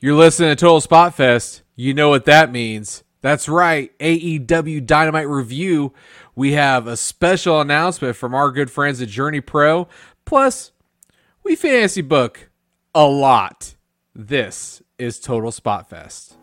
You're listening to Total Spot Fest. You know what that means. That's right. AEW Dynamite Review. We have a special announcement from our good friends at Journey Pro. Plus, we fantasy book a lot. This is Total Spot Fest.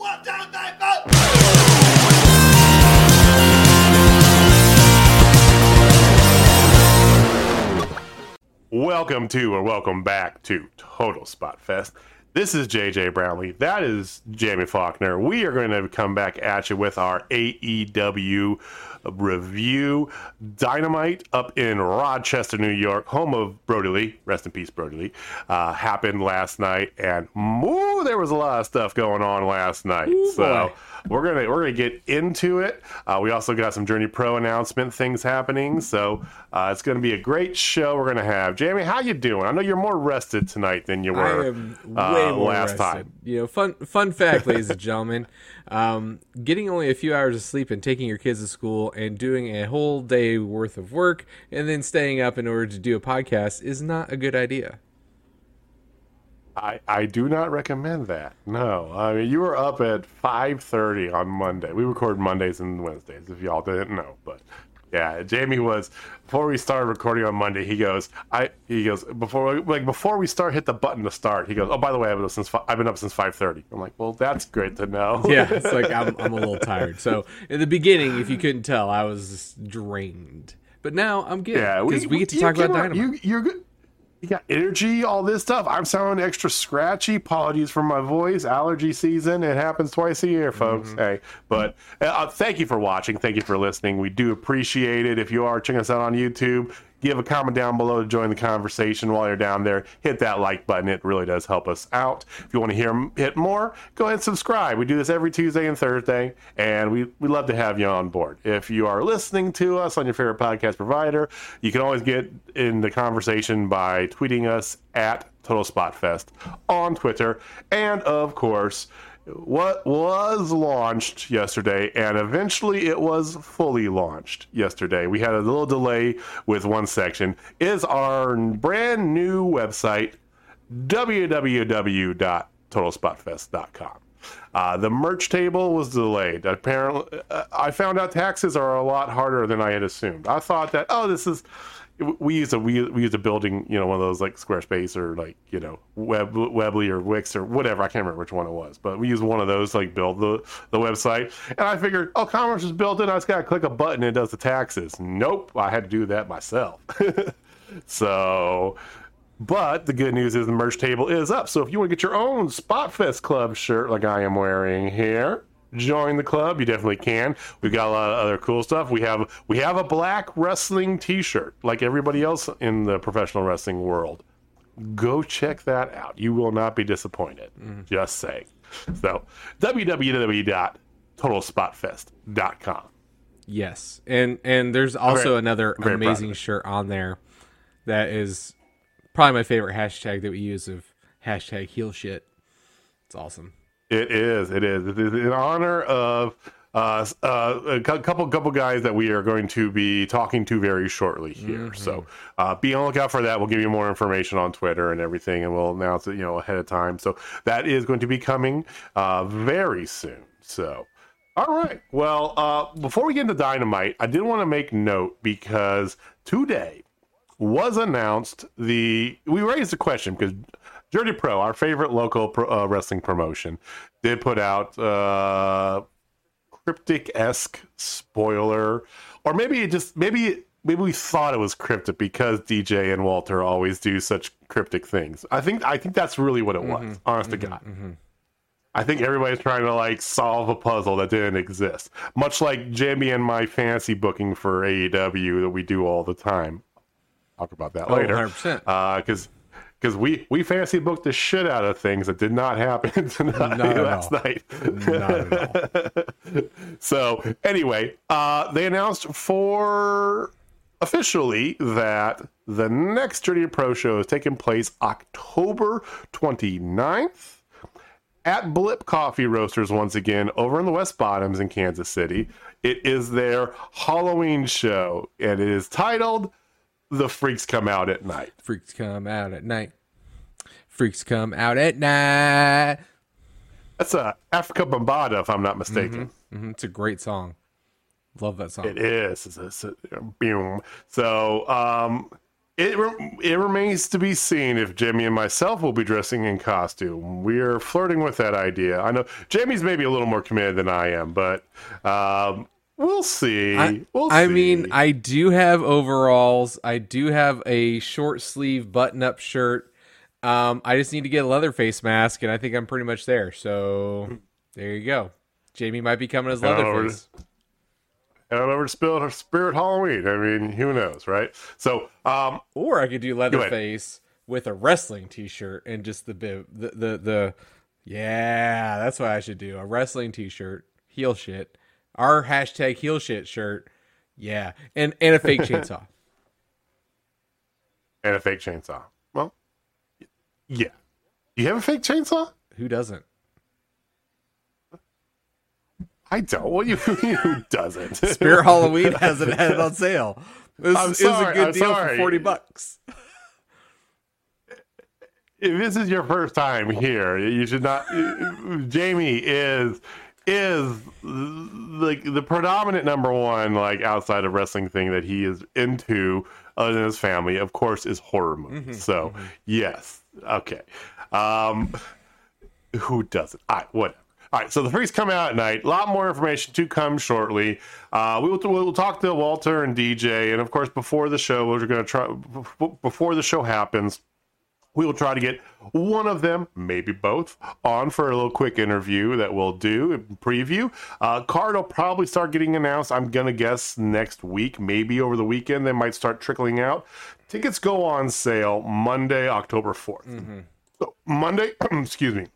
Welcome to or welcome back to Total Spot Fest. This is JJ Brownlee. That is Jamie Faulkner. We are going to come back at you with our AEW review. Dynamite up in Rochester, New York, home of Brodie Lee. Rest in peace, Brodie Lee. Uh, happened last night, and moo, there was a lot of stuff going on last night. so we're gonna we're gonna get into it. Uh, we also got some Journey Pro announcement things happening, so uh, it's gonna be a great show. We're gonna have Jamie. How you doing? I know you're more rested tonight than you were I am way uh, more last rested. time. You know, fun fun fact, ladies and gentlemen, um, getting only a few hours of sleep and taking your kids to school and doing a whole day worth of work and then staying up in order to do a podcast is not a good idea. I, I do not recommend that. No, I mean you were up at five thirty on Monday. We record Mondays and Wednesdays. If y'all didn't know, but yeah, Jamie was before we started recording on Monday. He goes, I he goes before like before we start hit the button to start. He goes, oh by the way, I've been up since I've been up since five thirty. I'm like, well that's great to know. Yeah, it's like I'm, I'm a little tired. So in the beginning, if you couldn't tell, I was drained. But now I'm good Yeah, because we, get to talk about Dynamite. You, you're good. You got energy, all this stuff. I'm sounding extra scratchy. Apologies for my voice. Allergy season. It happens twice a year, folks. Mm-hmm. Hey, but uh, thank you for watching. Thank you for listening. We do appreciate it. If you are checking us out on YouTube, give a comment down below to join the conversation while you're down there. Hit that like button. It really does help us out. If you want to hear hit more, go ahead and subscribe. We do this every Tuesday and Thursday, and we we love to have you on board. If you are listening to us on your favorite podcast provider, you can always get in the conversation by tweeting us at Total Spot Fest on Twitter, and of course. What was launched yesterday, and eventually it was fully launched yesterday. We had a little delay with one section. Is our brand new website www.totalspotfest.com. Uh, the merch table was delayed. Apparently, uh, I found out taxes are a lot harder than I had assumed. I thought that oh, this is we use a we, we use a building, you know, one of those like Squarespace or like you know Web Weebly or Wix or whatever. I can't remember which one it was, but we use one of those like build the the website. And I figured, oh, commerce is built in. I just gotta click a button and it does the taxes. Nope, I had to do that myself. so but the good news is the merch table is up. So if you want to get your own Spotfest Club shirt like I am wearing here, join the club. You definitely can. We've got a lot of other cool stuff. We have we have a black wrestling T-shirt like everybody else in the professional wrestling world. Go check that out. You will not be disappointed. Mm. Just saying. So www.totalspotfest.com. Yes, and and there's also very- another very amazing shirt on there that is probably my favorite hashtag that we use of hashtag heel shit. It's awesome. It is. It is. It is in honor of uh, uh, a couple couple guys that we are going to be talking to very shortly here. So uh, be on the lookout for that. We'll give you more information on Twitter and everything, and we'll announce it you know ahead of time. So that is going to be coming uh, very soon. So. All right. Well, uh, before we get into Dynamite, I did want to make note because today was announced the we raised the question because Journey Pro, our favorite local pro, uh, wrestling promotion, did put out uh, cryptic esque spoiler, or maybe it just maybe maybe we thought it was cryptic because DJ and Walter always do such cryptic things. I think I think that's really what it was. honest to God. I think everybody's trying to like solve a puzzle that didn't exist. Much like Jimmy and my fancy booking for AEW that we do all the time. Talk about that Oh, later. 100%. Because because we we fancy booked the shit out of things that did not happen tonight Not last all. night. Not at all. So anyway, uh, they announced for officially that the next Journey Pro show is taking place October 29th at Blip Coffee Roasters once again over in the West Bottoms in Kansas City. It is their Halloween show and it is titled The Freaks Come Out at Night. Freaks come out at night. Freaks come out at night. That's a Afrika Bambaataa, if I'm not mistaken. hmm It's a great song. Love that song. It is. It's a- it's a- boom. So, um, it re- it remains to be seen if Jamie and myself will be dressing in costume. We are flirting with that idea. I know Jamie's maybe a little more committed than I am, but um, we'll see. I, we'll I see. mean, I do have overalls. I do have a short sleeve button up shirt. Um, I just need to get a leather face mask, and I think I'm pretty much there. So there you go. Jamie might be coming as Head Leatherface. head on over to Spirit, Spirit Halloween. I mean, who knows, right? So, um, Or I could do. Leatherface with a wrestling T-shirt and just the bib, the the the. Yeah, that's what I should do. A wrestling T-shirt, heel shit. Our hashtag heel shit shirt. Yeah, and and a fake chainsaw. and a fake chainsaw. Well, yeah. You have a fake chainsaw? Who doesn't? I don't. What you who doesn't? Spirit Halloween hasn't had it on sale. This I'm is sorry, a good I'm deal sorry. for forty bucks. if this is your first time here, you should not. Jamie is is like the predominant number one like outside of wrestling thing that he is into other than his family of course is horror movies mm-hmm. so mm-hmm. yes okay. Um who doesn't? Right whatever. All right so the freaks come out at night. A lot more information to come shortly. Uh we will we'll talk to walter and dj and of course before the show we're going to try before the show happens we will try to get one of them, maybe both, on for a little quick interview that we'll do preview. Uh, card will probably start getting announced. I'm gonna guess next week, maybe over the weekend. They might start trickling out. Tickets go on sale Monday, October 4th. So Monday, excuse me.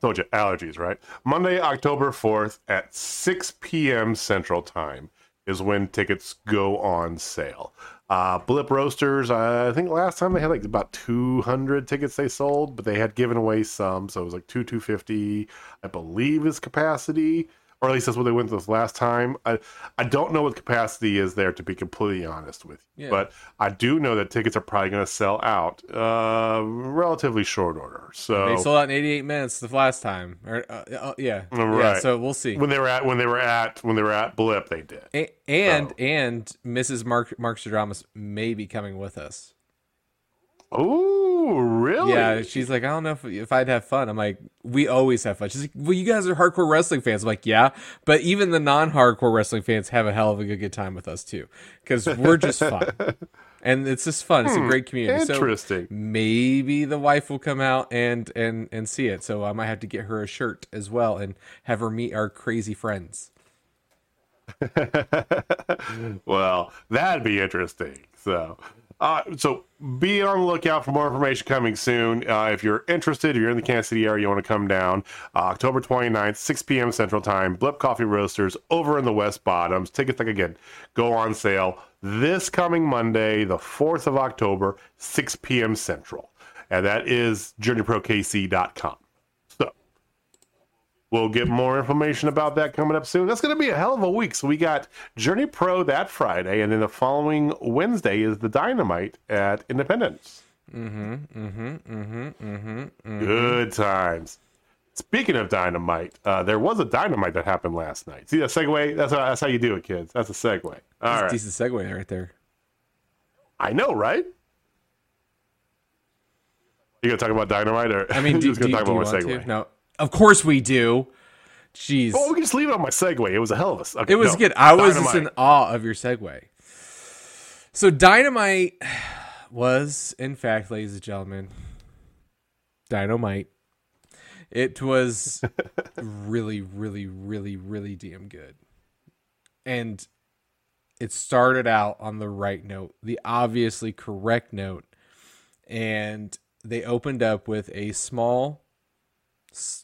Told you allergies, right? Monday, October 4th at 6 p.m. Central Time is when tickets go on sale. Uh, Blip Roasters, I think last time they had like about 200 tickets they sold, but they had given away some, so it was like two 250, I believe is capacity, or at least that's what they went with last time. I I don't know what capacity is there to be completely honest with you, Yeah. but I do know that tickets are probably going to sell out uh, relatively short order. So They sold out in 88 minutes the last time. Or uh, uh, yeah, yeah. So we'll see. when they were at when they were at when they were at Blip, they did. A- and and Mrs. Mark Mark Stradamus may be coming with us. Oh, really? Yeah, she's like, I don't know if, if I'd have fun. I'm like, we always have fun. She's like, well, you guys are hardcore wrestling fans. I'm like, yeah, but even the non-hardcore wrestling fans have a hell of a good, good time with us too, because we're just fun, and it's just fun. It's a great community. So Interesting. maybe the wife will come out and and and see it. So I might have to get her a shirt as well and have her meet our crazy friends. well, that'd be interesting. So, uh, so be on the lookout for more information coming soon. Uh, if you're interested, if you're in the Kansas City area, you want to come down uh, October 29th, 6 p.m. Central Time, Blip Coffee Roasters over in the West Bottoms. Tickets, like again, go on sale this coming Monday, the 4th of October, 6 p.m. Central. And that is journeyprokc.com. We'll get more information about that coming up soon. That's going to be a hell of a week. So we got Journey Pro that Friday, and then the following Wednesday is the Dynamite at Independence. Mm-hmm. Mm-hmm. Mm-hmm. Mm-hmm. Good times. Speaking of Dynamite, uh, there was a Dynamite that happened last night. See that segue? That's how, that's how you do it, kids. That's a segue. All right. Decent segue right there. I know, right? You gonna talk about Dynamite, or I mean, do, just do, gonna do talk you about my segue? No, of course we do. Jeez. Oh, we can just leave it on my segue. It was a hell of a. Okay, It was no. good. I was just in awe of your segue. So dynamite was, in fact, ladies and gentlemen, dynamite. It was really, really, really, really damn good. And it started out on the right note, the obviously correct note. And they opened up with a small,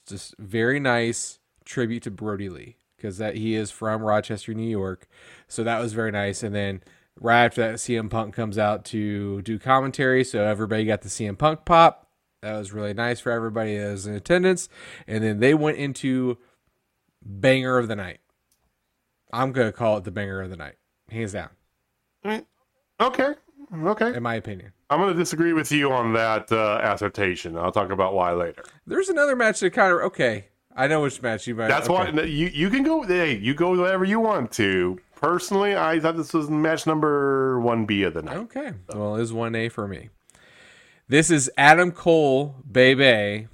just very nice tribute to Brodie Lee because that he is from Rochester, New York. So that was very nice. And then right after that, CM Punk comes out to do commentary. So everybody got the CM Punk pop. That was really nice for everybody that was in attendance. And then they went into banger of the night. I'm gonna call it the banger of the night, hands down, mm, Okay. Okay. in my opinion. I'm going to disagree with you on that uh, assertion. I'll talk about why later. There's another match that kind of okay. I know which match you might. That's okay. why you you can go. Hey, you go whatever you want to. Personally, I thought this was match number one B of the night. Okay. Well, it is one A for me. This is Adam Cole, Bebe,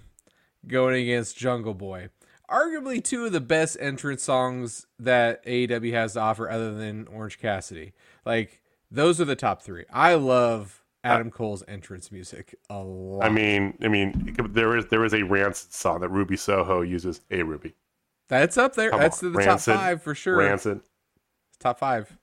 going against Jungle Boy. Arguably two of the best entrance songs that AEW has to offer, other than Orange Cassidy. Like those are the top three. I love Adam Cole's entrance music a lot. I mean, I mean, there is there is a Rancid song that Ruby Soho uses. Hey, Ruby, That's up there. Come That's on. the Rancid, top five for sure. Rancid. Top five.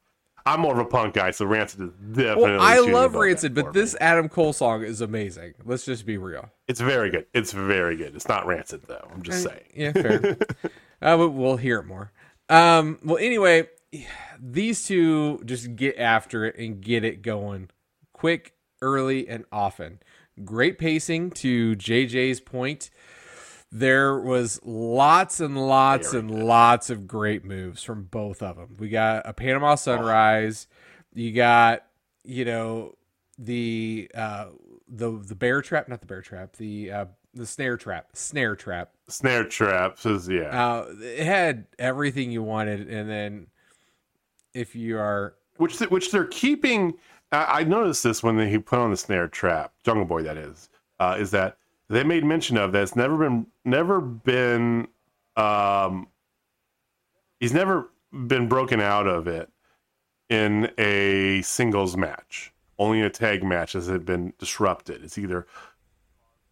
I'm more of a punk guy, so Rancid is definitely. Well, I love Rancid, but me. this Adam Cole song is amazing. Let's just be real. it's very good. It's very good. It's not Rancid though. I'm just saying. Yeah, fair. uh, but we'll hear it more. Um, well, anyway, these two just get after it and get it going quick, early, and often. Great pacing to JJ's point. There was lots and lots and lots of great moves from both of them. We got a Panama Sunrise. You got, you know, the uh the the bear trap, not the bear trap, the uh the snare trap, snare trap. Snare traps is yeah. Uh, it had everything you wanted, and then if you are which th- which they're keeping. I, I noticed this when he put on the snare trap, Jungle Boy, that is, uh, is that they made mention of that it's never been never been. Um, he's never been broken out of it in a singles match. Only in a tag match has it been disrupted. It's either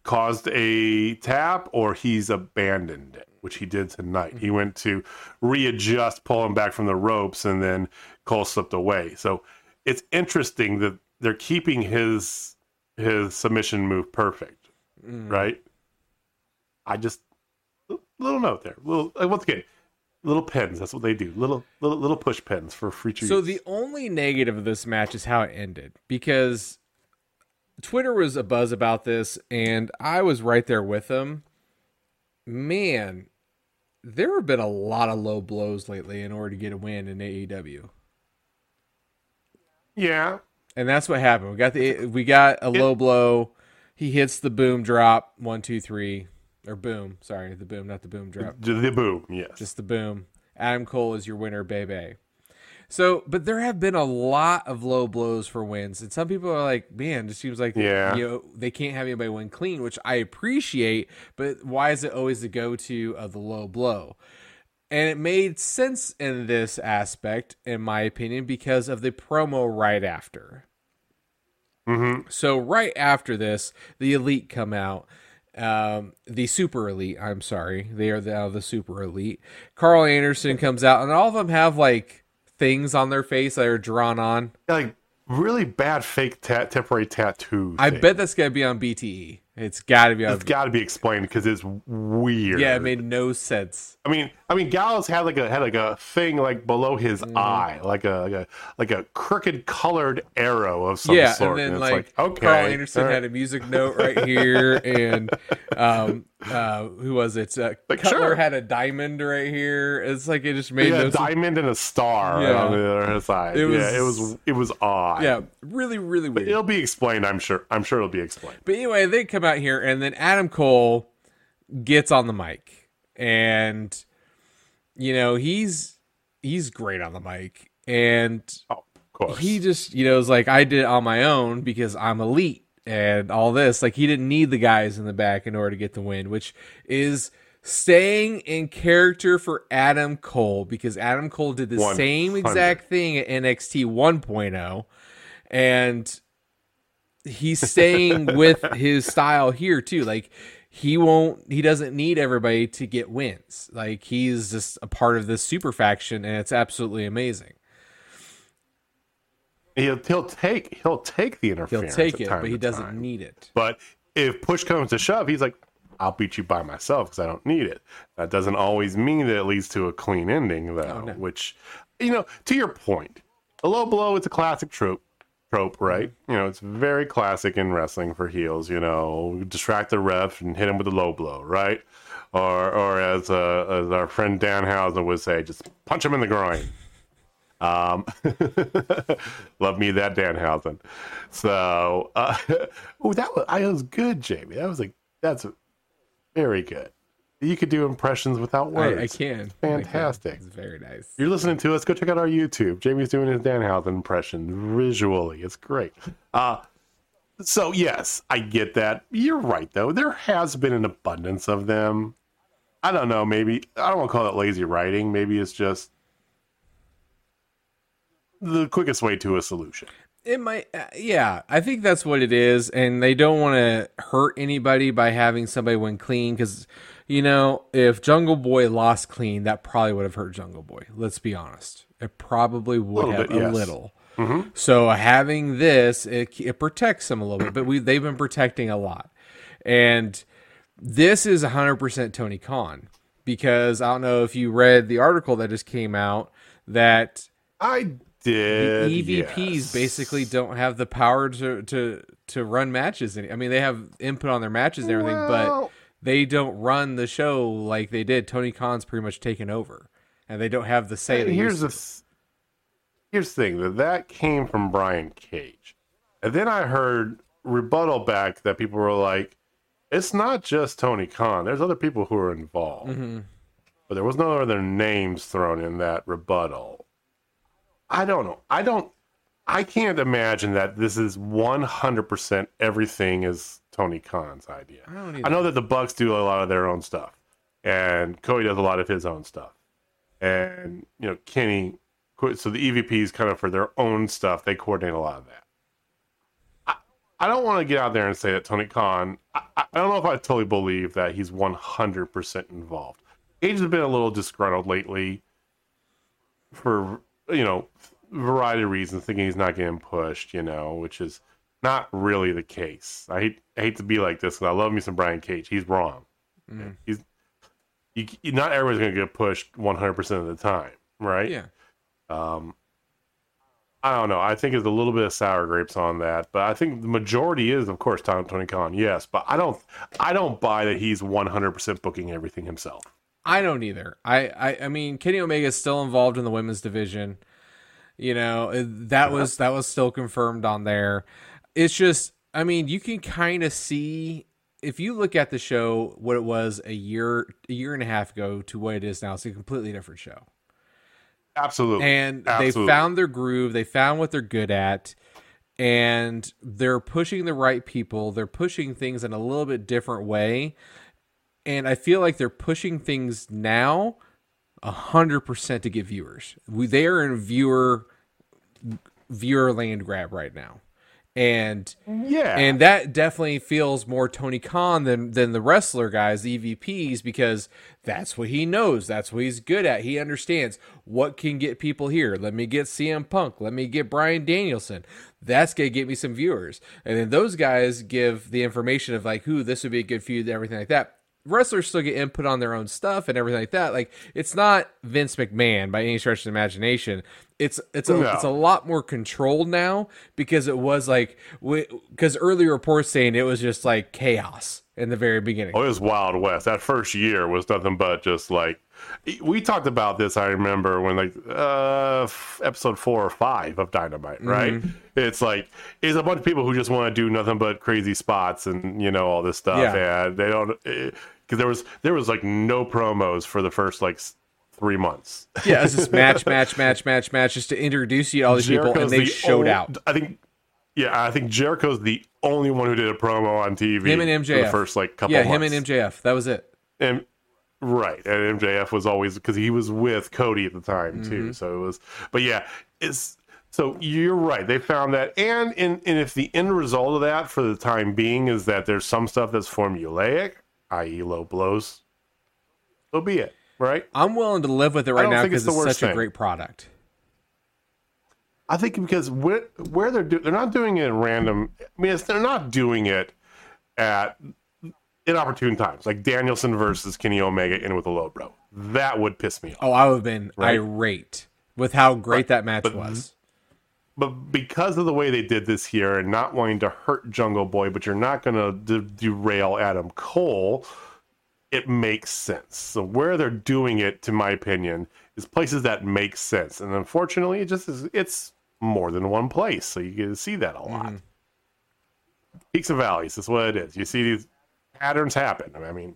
caused a tap or he's abandoned it, which he did tonight. He went to readjust, pull him back from the ropes, and then Cole slipped away. So it's interesting that they're keeping his his submission move perfect, mm. right? I just little note there, little like, once again, little pens. That's what they do. Little little little push pens for future. So use. the only negative of this match is how it ended because Twitter was a buzz about this, and I was right there with them. Man, there have been a lot of low blows lately in order to get a win in AEW, yeah, and that's what happened. We got the we got a low blow. He hits the boom drop one two three or boom. Sorry, the boom, not the boom drop. the, the boom. Yes, just the boom. Adam Cole is your winner, baby. So, but there have been a lot of low blows for wins, and some people are like, "Man, it seems like Yeah. you know they can't have anybody win clean," which I appreciate. But why is it always the go-to of the low blow? And it made sense in this aspect, in my opinion, because of the promo right after. Mm-hmm. So right after this, the elite come out. Um, the super elite. I'm sorry, they are now the super elite. Karl Anderson comes out, and all of them have like things on their face that are drawn on. like really bad fake ta- temporary tattoo. I thing. bet that's gonna be on BTE. It's got to be it's got to be explained because it's weird. yeah, it made no sense. I mean, I mean, Gallows had like a had like a thing like below his Mm. eye, like a like a like a crooked colored arrow of some yeah, sort. and then it's like, okay, Karl Anderson right. had a music note right here, and um, uh, who was it? Uh, Like, Cutler sure. had a diamond right here. It's like it just made yeah, no a diamond and a star Yeah. on the other side. It yeah, it was- was it was odd. Yeah, really, really weird. it'll be explained. I'm sure. I'm sure it'll be explained. But anyway, they come out here, and then Adam Cole gets on the mic, and you know he's he's great on the mic, and Oh, of course. he just you know is like I did it on my own because I'm elite and all this. Like he didn't need the guys in the back in order to get the win, which is staying in character for Adam Cole because Adam Cole did the 100. same exact thing at NXT 1.0 and he's staying with his style here too. Like he won't he doesn't need everybody to get wins. Like he's just a part of this super faction and it's absolutely amazing. he'll he'll take he'll take the interference. He'll take it, but he doesn't time. need it. But if push comes to shove, he's like, I'll beat you by myself because I don't need it. That doesn't always mean that it leads to a clean ending, though. Oh, no. Which, you know, to your point, a low blow is a classic trope. Trope, right? You know, it's very classic in wrestling for heels. You know, distract the ref and hit him with a low blow, right? Or, or as uh, as our friend Danhausen would say, just punch him in the groin. Um, love me that Danhausen. So, uh, oh, that was I was good, Jamie. That was like that's very good. You could do impressions without words. I, I can. Fantastic. It's very nice. You're listening to us. Go check out our YouTube. Jamie's doing his Danhausen impression visually. It's great. Uh, so yes, I get that. You're right though. There has been an abundance of them. I don't know. Maybe I don't want to call it lazy writing. Maybe it's just the quickest way to a solution. It might, uh, yeah. I think that's what it is, and they don't want to hurt anybody by having somebody win clean because, you know, if Jungle Boy lost clean, that probably would have hurt Jungle Boy. Let's be honest, it probably would Little have bit, a yes. Mm-hmm. little. So having this, it, it protects them a little bit, but we they've been protecting a lot, and this is 100% Tony Khan because I don't know if you read the article that just came out that I did. EVPs yes. basically don't have the power to to to run matches. Any- I mean, they have input on their matches and everything, but Well- they don't run the show like they did. Tony Khan's pretty much taken over, and they don't have the say. they here's the here's the thing that that came from Brian Cage, and then I heard rebuttal back that people were like, "It's not just Tony Khan. There's other people who are involved." Mm-hmm. But there was no other names thrown in that rebuttal. I don't know. I don't. I can't imagine that this is 100% everything is Tony Khan's idea. I I know that the Bucks do a lot of their own stuff, and Cody does a lot of his own stuff, and you know Kenny. So the EVPs kind of for their own stuff, they coordinate a lot of that. I, I don't want to get out there and say that Tony Khan. I, I I don't know if I totally believe that he's 100% involved. Age has been a little disgruntled lately for you know variety of reasons, thinking he's not getting pushed. You know, which is not really the case. I hate I hate to be like this, and I love me some Brian Cage. He's wrong. He's you, not everybody's going to get pushed 100 percent of the time, right? yeah. Um, I don't know. I think it's a little bit of sour grapes on that, but I think the majority is, of course, Tom Tony Khan. Yes, but I don't. I don't buy that he's 100 percent booking everything himself. I don't either. I, I, I mean, Kenny Omega is still involved in the women's division. You know, uh, that was that was still confirmed on there. It's just, I mean, you can kind of see if you look at the show what it was a year, a year and a half ago to what it is now. It's a completely different show, Absolutely, and Absolutely. they found their groove. They found what they're good at. And they're pushing the right people. They're pushing things in a little bit different way and I feel like they're pushing things now a hundred percent to get viewers. We they are in viewer viewer land grab right now, and yeah, and that definitely feels more Tony Khan than than the wrestler guys, the EVPs, because that's what he knows. That's what he's good at. He understands what can get people here. Let me get CM Punk. Let me get Bryan Danielson. That's gonna get me some viewers. And then those guys give the information of like, who this would be a good feud, everything like that. Wrestlers still get input on their own stuff and everything like that. Like it's not Vince McMahon by any stretch of the imagination. It's it's a No. it's a lot more controlled now because it was like because early reports saying it was just like chaos in the very beginning. Oh, it was Wild West. That first year was nothing but just like we talked about this. I remember when like uh, episode four or five of Dynamite, right? It's like it's a bunch of people who just want to do nothing but crazy spots and you know all this stuff, Yeah. and they don't because there was there was like no promos for the first like three months. Yeah, it's just match, match, match, match, match, just to introduce you to all these people, and they the showed ol- out. I think. Yeah, I think Jericho's the only one who did a promo on TV. Him and for MJF. the first like couple. Yeah, months. him and MJF. That was it. and right and mjf was always because he was with cody at the time Mm-hmm. too so it was but yeah it's so you're right they found that and and, and if the end result of that for the time being is that there's some stuff that's formulaic i.e low blows so be it right I'm willing to live with it right now because it's it's, such a great product. i think because where, where they're do, they're not doing it at random i mean it's, they're not doing it at inopportune times like danielson versus kenny omega in with a low blow that would piss me off Oh, I would have been Right. irate with how great that match but- was. But because of the way they did this here and not wanting to hurt Jungle Boy, but you're not going to de- derail Adam Cole, it makes sense. So where they're doing it, to my opinion, is places that make sense. And unfortunately, it just is, it's more than one place, so you get to see that a lot. Mm-hmm. Peaks and valleys is what it is. You see these patterns happen. I mean,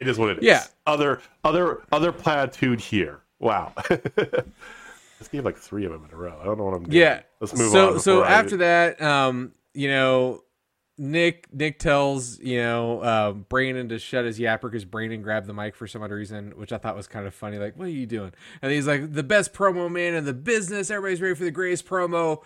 it is what it is. Yeah. Other other other platitude here. Wow. Let's give like three of them in a row. I don't know what I'm doing. Yeah. Let's move so on. so before I- after that, um, you know, Nick Nick tells you know uh, Brandon to shut his yapper because Brandon grabbed the mic for some odd reason, which I thought was kind of funny. Like, what are you doing? And he's like, the best promo man in the business. Everybody's ready for the greatest promo.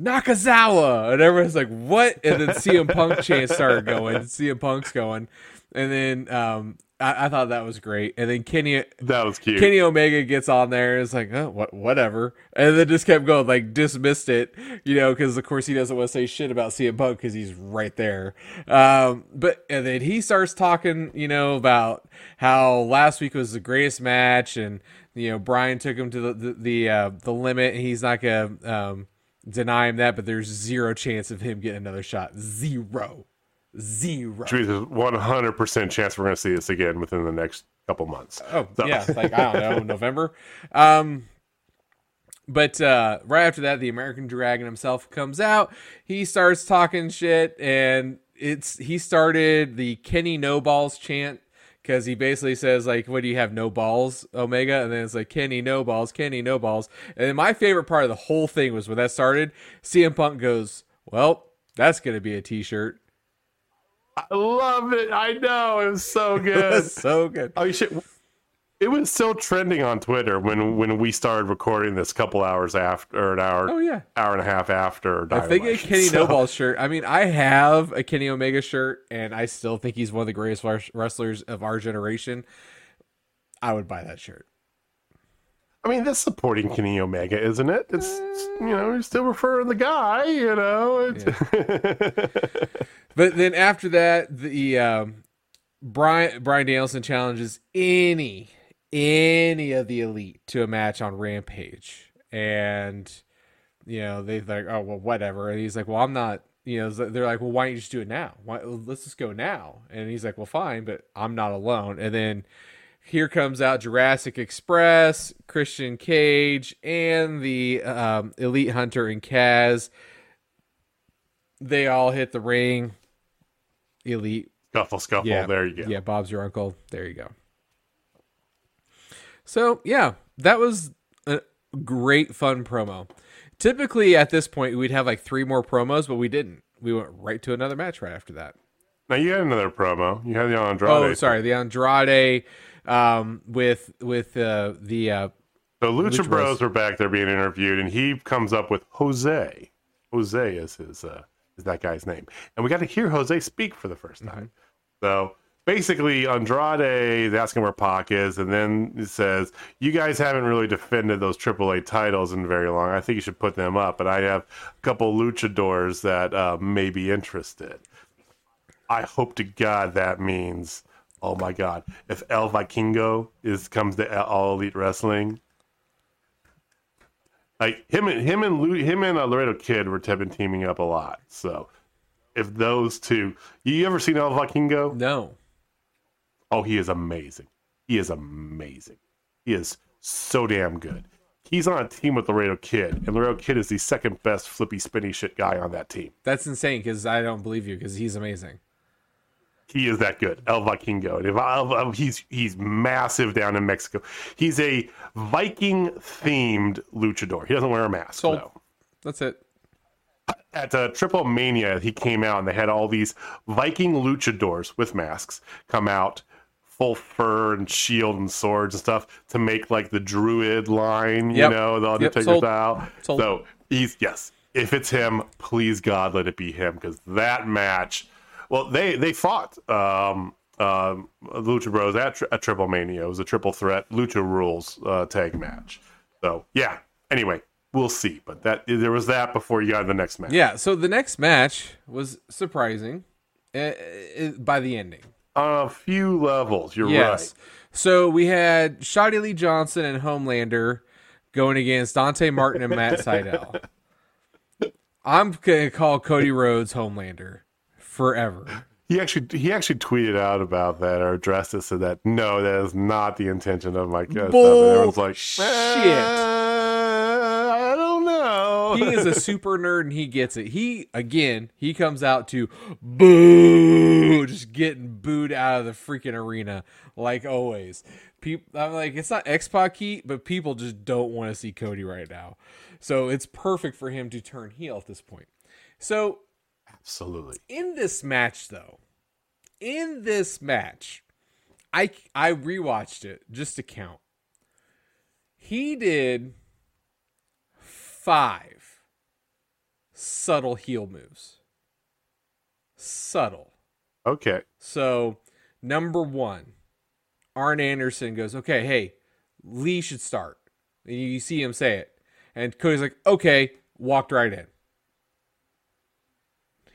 Nakazawa, and everyone's like, "What?" And then CM Punk chants started going. CM Punk's going, and then um, I, I thought that was great. And then Kenny that was cute. Kenny Omega gets on there and it's like, oh, what, whatever, and then just kept going, like dismissed it, you know, because of course he doesn't want to say shit about CM Punk because he's right there. Um, but and then he starts talking, you know, about how last week was the greatest match, and you know Bryan took him to the the the, uh, the limit, and he's not gonna um, deny him that, but there's zero chance of him getting another shot, zero, zero. Which means there's 100% chance we're going to see this again within the next couple months. Oh So- yeah, like I don't know, November. Um, but uh, right after that, the American Dragon himself comes out. He starts talking shit, and it's he started the Kenny No Balls chant because he basically says like, "What do you have? No balls, Omega?" And then it's like Kenny No Balls, Kenny No Balls. And my favorite part of the whole thing was when that started. CM Punk goes, "Well, that's gonna be a T-shirt." I love it. I know. It was so good. That's so good. oh, you should. It was still trending on Twitter when when we started recording this couple hours after, or an hour, Oh yeah. hour and a half after. They get Dynamite. Kenny So- Noble shirt, I mean, I have a Kenny Omega shirt, and I still think he's one of the greatest wrestlers of our generation. I would buy that shirt. I mean, that's supporting Kenny Omega, isn't it? It's you know, you're still referring the guy. You know. It's- But then after that, the um, Brian Bryan Danielson challenges any any of the elite to a match on Rampage, and you know they like, oh well, whatever. And he's like, well, I'm not. You know, they're like, well, why don't you just do it now? Why, let's just go now. And he's like, well, fine, but I'm not alone. And then here comes out Jurassic Express, Christian Cage, and the um, Elite Hunter and Kaz. They all hit the ring. Elite. scuffle, scuffle. Yeah. There you go. Yeah, Bob's your uncle. There you go. So, yeah, that was a great fun promo. Typically at this point we'd have like three more promos, but we didn't. We went right to another match right after that. Now you had another promo. You had the Andrade. Oh, sorry, the Andrade um, with with uh, the uh, So Lucha, Lucha Bros were back there being interviewed, and he comes up with Jose. Jose is his uh, is that guy's name, and we got to hear Jose speak for the first time. So basically, Andrade is asking where Pac is, and then he says, "You guys haven't really defended those AAA titles in very long. I think you should put them up. But I have a couple luchadors that uh, may be interested. I hope to God that means." Oh my God! If El Vikingo is comes to All Elite Wrestling, like him and him and him and uh, Laredo Kid were have been teaming up a lot. So if those two, you ever seen El Vikingo? no. Oh, he is amazing. He is amazing. He is so damn good. He's on a team with Laredo Kid, and Laredo Kid is the second best flippy spinny shit guy on that team. That's insane because I don't believe you because he's amazing. He is that good, El Vikingo. And if he's he's massive down in Mexico. He's a Viking themed luchador. He doesn't wear a mask Sold. though. That's it. at uh, Triple Mania, he came out and they had all these Viking luchadors with masks come out, full fur and shield and swords and stuff to make like the druid line, you Yep. know, the Yep, Undertaker sold. style. Sold. So he's yes, if it's him, please God, let it be him because that match. Well, they they fought um, um, Lucha Bros at, tri- at Triple Mania. It was a triple threat Lucha Rules uh, tag match. So yeah. Anyway, we'll see. But that there was that before you got to the next match. Yeah. So the next match was surprising uh, uh, by the ending. On a few levels, you're Yes. right. So we had Shotty Lee Johnson and Homelander going against Dante Martin and Matt Sydal. I'm gonna call Cody Rhodes Homelander forever. He actually he actually tweeted out about that or addressed it, said that no, that is not the intention of my stuff. And everyone's like, Bullshit. "Eh, I don't know. he is a super nerd and he gets it. He again, he comes out to boo, just getting booed out of the freaking arena like always. People, I'm like, it's not X Pac heat, but people just don't want to see Cody right now. So it's perfect for him to turn heel at this point. So Absolutely. in this match though in this match i i rewatched it just to count. He did five subtle heel moves. Subtle. Okay. so number one arn anderson goes okay hey lee should start. And you see him say it. And cody's like okay walked right in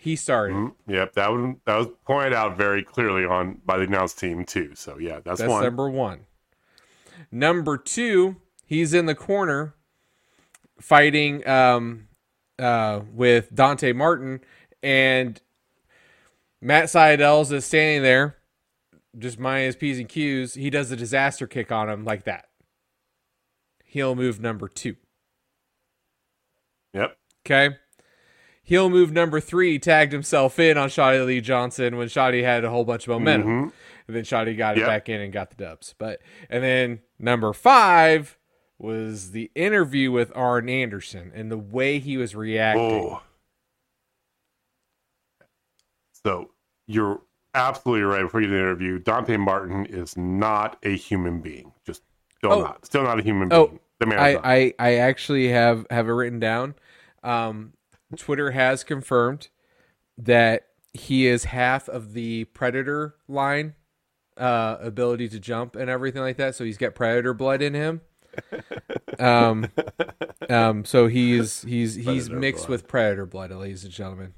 he started Mhm. Yep, that was that was pointed out very clearly on by the announce team too. So yeah, that's, That's one. number one. Number two, he's in the corner fighting um, uh, with Dante Martin, and Matt Sydal's is standing there, just minding his P's and Q's. He does a disaster kick on him like that. He'll move number two. Yep. Okay. Heel move number three tagged himself in on Shotty Lee Johnson when Shotty had a whole bunch of momentum. Mhm. And then Shotty got it back in and got the dubs. But and then number five was the interview with Arn Anderson and the way he was reacting. Oh. So you're absolutely right. Before you do the interview, Dante Martin is not a human being. Just still Oh. not. Still not a human Oh, being. The man. I, I, I actually have have it written down. Um, Twitter has confirmed that he is half of the Predator line uh, ability to jump and everything like that. So he's got Predator blood in him. um, um, so he's he's he's Predator mixed blood. with Predator blood, ladies and gentlemen.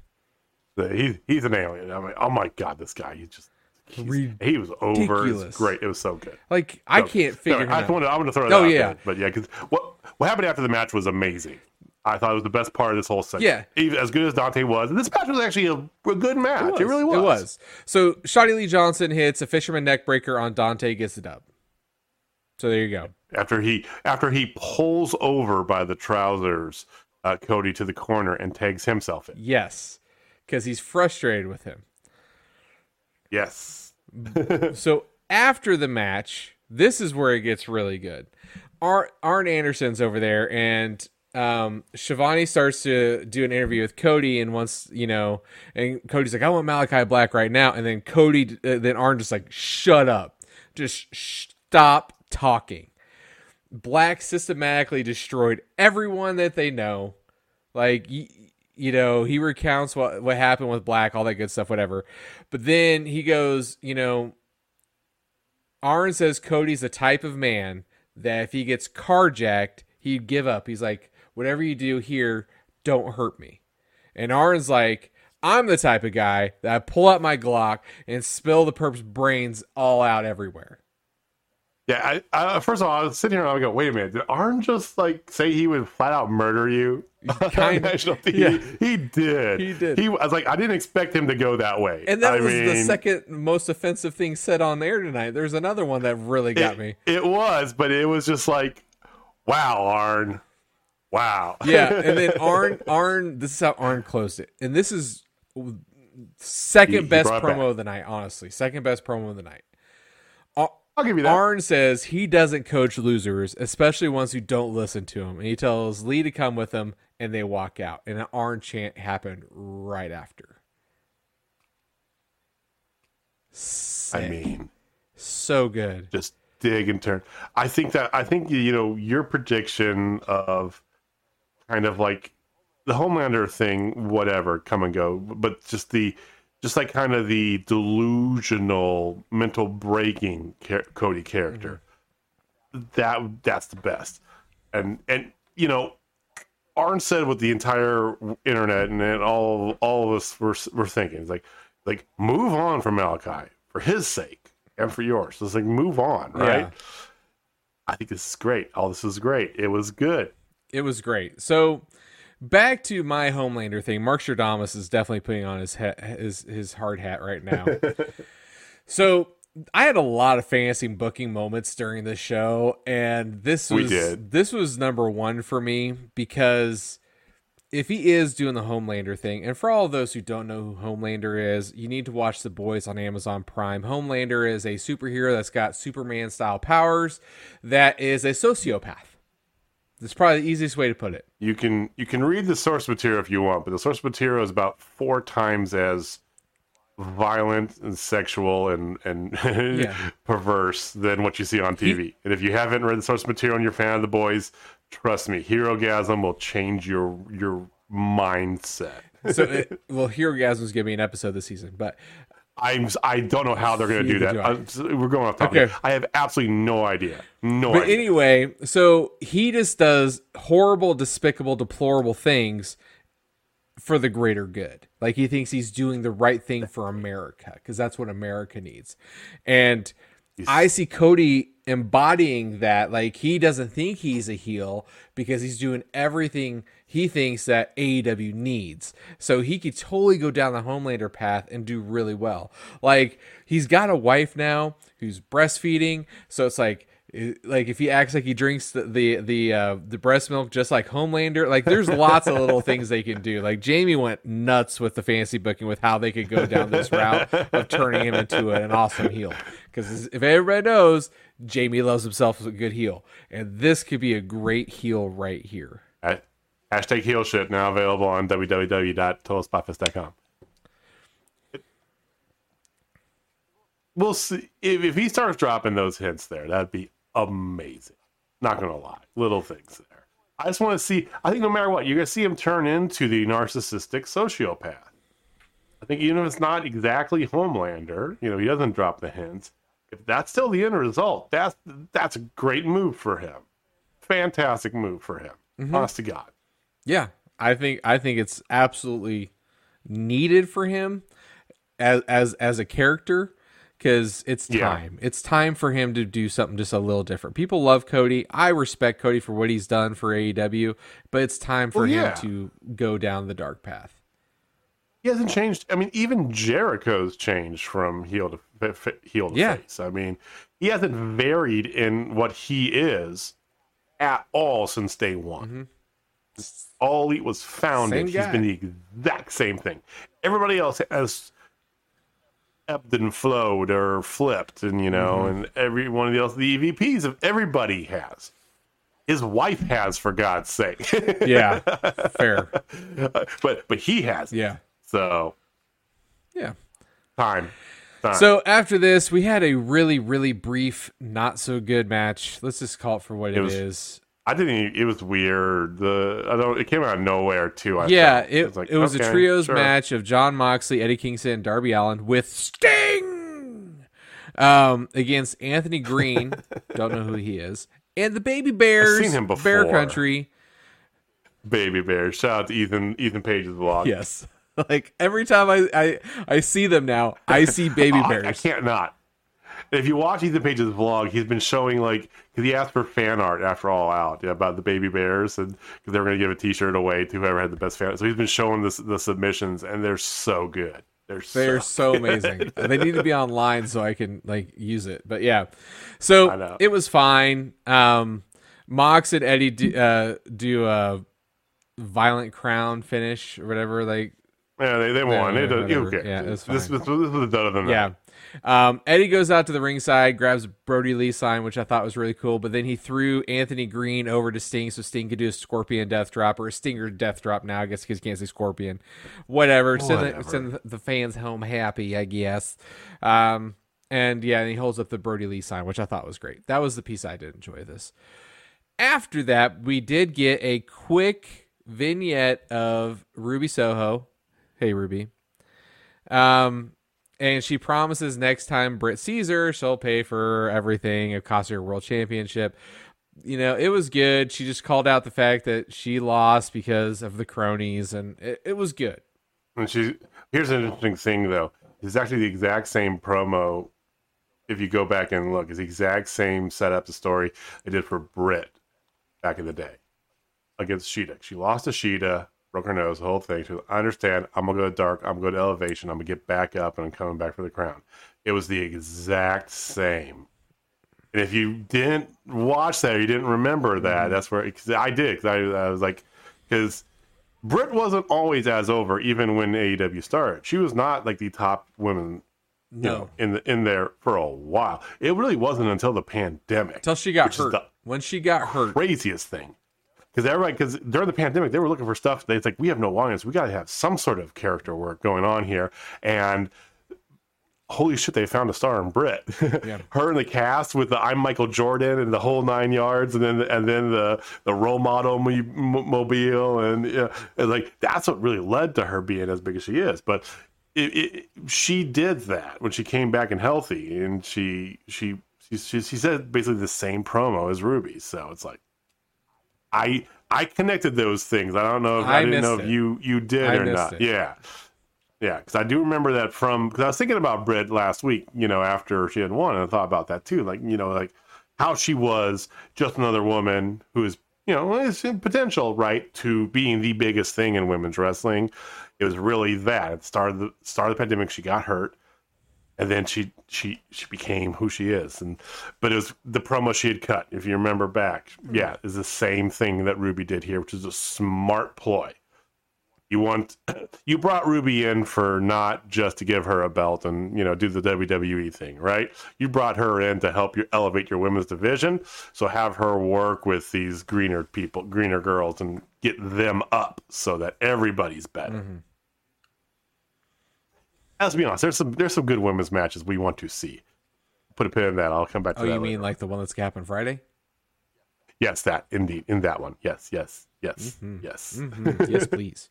he's he's an alien. I'm like, oh my god, this guy. He's just. he's- he was over. It was great. It was so good. Like I can't figure no, I out. just wanted, I'm going to throw that Oh, out yeah. there. But yeah, because what what happened after the match was amazing. I thought it was the best part of this whole segment. Yeah. Even as good as Dante was, and this match was actually a, a good match. It, really was. It was. So Shotty Lee Johnson hits a fisherman neckbreaker on Dante, gets it up. So there you go. After he after he pulls over by the trousers, uh, Cody to the corner and tags himself in. Yes, because he's frustrated with him. Yes. So after the match, this is where it gets really good. Ar- Arn Anderson's over there, and um, Schiavone starts to do an interview with Cody, and once you know, and Cody's like, "I want Malachi Black right now," and then Cody, uh, then Arn just like, "Shut up, just stop talking." Black systematically destroyed everyone that they know. Like y- you know, he recounts what what happened with Black, all that good stuff, whatever. But then he goes, you know, Arn says Cody's the type of man that if he gets carjacked, he'd give up. He's like, whatever you do here, don't hurt me. And Arn's like, I'm the type of guy that I pull out my Glock and spill the perp's brains all out everywhere. Yeah. I, I, first of all, I was sitting here and I go, "Wait a minute! Did Arn just like say he would flat out murder you?" Kind- TV? yeah. He did. He did. He I was like, I didn't expect him to go that way. And that I was the second most offensive thing said on air tonight. There's another one that really got it, me. It was, but it was just like, wow, Arn. Wow. Yeah, and then Arn Arn this is how Arn closed it. And this is second He- he best promo back. of the night, honestly. Second best promo of the night. I'll give you that. Arn says he doesn't coach losers, especially ones who don't listen to him. And he tells Lee to come with him, and they walk out. And an Arn chant happened right after. I mean, so good. just dig and turn. I think that I think you know your prediction of kind of like the Homelander thing, whatever, come and go, but just the just like kind of the delusional mental breaking Ca- Cody character. Mm-hmm. That that's the best, and and you know. Arn said what the entire internet and then all all of us were were thinking. It's like like move on from Malachi for his sake and for yours. It's like move on, right? Yeah. I think this is great. All this is great. It was good. It was great. So back to my Homelander thing. Mark Stradamus is definitely putting on his ha- his his hard hat right now. so I had a lot of fantasy booking moments during the show, and this was this was number one for me because if he is doing the Homelander thing, and for all those who don't know who Homelander is, you need to watch The Boys on Amazon Prime. Homelander is a superhero that's got Superman style powers that is a sociopath. That's probably the easiest way to put it. You can you can read the source material if you want, but the source material is about four times as violent and sexual and and Yeah. perverse than what you see on TV. and if you haven't read the source material and you're a fan of the boys, trust me, Herogasm will change your your mindset. So, it, well, Herogasm's gonna be an episode this season, but I'm I don't know how they're going to do that. I. Uh, we're going off topic. Okay. I have absolutely no idea. No But idea. anyway, so he just does horrible, despicable, deplorable things for the greater good. Like he thinks he's doing the right thing for America because that's what America needs. And I see Cody embodying that. Like he doesn't think he's a heel because he's doing everything he thinks that AEW needs. So he could totally go down the Homelander path and do really well. Like he's got a wife now who's breastfeeding, so it's like like if he acts like he drinks the the the, uh, the breast milk just like Homelander, like there's lots of little things they can do. Like Jamie went nuts with the fantasy booking with how they could go down this route of turning him into an awesome heel. Because if everybody knows, Jamie loves himself as a good heel, and this could be a great heel right here. Ha- Hashtag heel shit now available on www.totalspotfest.com. We'll see if, if he starts dropping those hints there. That'd be amazing. Not gonna lie, little things there. I just want to see. I think no matter what, you're gonna see him turn into the narcissistic sociopath. I think even if it's not exactly Homelander, you know, he doesn't drop the hints. If that's still the end result, that's that's a great move for him. Fantastic move for him. Mm-hmm. Honest to God. Yeah, I think I think it's absolutely needed for him as as as a character because it's Yeah. time. It's time for him to do something just a little different. People love Cody. I respect Cody for what he's done for AEW, but it's time for Well, him yeah. to go down the dark path. He hasn't changed. I mean, even Jericho's changed from heel to heel to Yeah. face. I mean, he hasn't varied in what he is at all since day one. Mm-hmm. All Elite was founded. He's been the exact same thing. Everybody else has ebbed and flowed or flipped, and you know, Mm-hmm. and every one of the else, the EVPs of everybody has. His wife has, for God's sake. Yeah, fair. but but he has. Yeah, So yeah. time. time. So after this, we had a really, really brief, not so good match. Let's just call it for what it was- is. I didn't. Even, it was weird. The I don't. It came out of nowhere too. I yeah, felt. it, was like, it was okay, a trios sure. match of Jon Moxley, Eddie Kingston, and Darby Allin with Sting um, against Anthony Greene. don't know who he is, and the Baby Bears. seen him before. Bear. Country. Baby Bear. Shout out to Ethan. Ethan Page's vlog. Yes, like every time I, I I see them now, I see Baby Oh, I- Bears. I, can't not. If you watch Ethan Page's vlog, he's been showing like because he asked for fan art after All Out yeah, about the baby bears, and because they were going to give a T-shirt away to whoever had the best fan. So he's been showing this the submissions, and they're so good. They're They're so so amazing. they need to be online so I can like use it. But yeah, so it was fine. Um, Mox and Eddie do, uh, do a violent crown finish or whatever. Like yeah. They, they won. it, whatever. okay. Yeah, it was this, fine. this, this was better than that. yeah. Um, Eddie goes out to the ringside, grabs Brodie Lee sign, which I thought was really cool. But then he threw Anthony Greene over to Sting, so Sting could do a Scorpion Death Drop or a Stinger Death Drop. Now I guess because he can't say Scorpion, whatever. Send, the, send the fans home happy, I guess. Um, and yeah, and he holds up the Brodie Lee sign, which I thought was great. That was the piece I did enjoy this. After that, we did get a quick vignette of Ruby Soho. Hey, Ruby. Um, and she promises next time Britt sees her, she'll pay for everything. It cost her a world championship. You know, it was good. She just called out the fact that she lost because of the cronies, and it, it was good. And she here's an interesting thing though. It's actually the exact same promo. If you go back and look, it's the exact same setup the story they did for Britt back in the day against Shida. She lost to Shida broke her nose, the whole thing. She was, I understand. I'm gonna go to dark. I'm gonna go to elevation. I'm gonna get back up, and I'm coming back for the crown. It was the exact same. And if you didn't watch that, or you didn't remember that. Mm-hmm. That's where cause I did. Cause I, I was like, because Britt wasn't always as over, even when AEW started. She was not like the top women you No. know, in the, in there for a while. It really wasn't until the pandemic, Until she got hurt. when she got hurt. craziest thing. Because everybody, because during the pandemic, they were looking for stuff. They, like we have no audience. We got to have some sort of character work going on here. And holy shit, they found a star in Britt. Yeah. Her in the cast with the I'm Michael Jordan and the whole nine yards, and then and then the the role model mo- mo- mobile, and yeah, and like that's what really led to her being as big as she is. But it, it, she did that when she came back and healthy, and she she she she, she said basically the same promo as Ruby. So it's like I I connected those things. I don't know if I, I didn't know missed if you you did I or not. it. Yeah. Yeah, because I do remember that from because I was thinking about Britt last week, you know, after she had won, and I thought about that too, like you know, like how she was just another woman who is, you know, is potential right to being the biggest thing in women's wrestling. It was really that. At the start of the start of the pandemic, she got hurt, and then she she she became who she is. And but it was the promo she had cut, if you remember back. Yeah, is the same thing that Ruby did here, which is a smart ploy. You want you brought Ruby in for not just to give her a belt and you know do the WWE thing, right? You brought her in to help you elevate your women's division. So have her work with these greener people, greener girls, and get them up so that everybody's better. Mm-hmm. Let's be honest. There's some there's some good women's matches we want to see. Put a pin in that. I'll come back to oh, that. Oh, that. you later. mean like the one that's happened Friday? Yes, that indeed in that one. Yes, yes, yes, Mm-hmm. yes. Mhm. yes, please.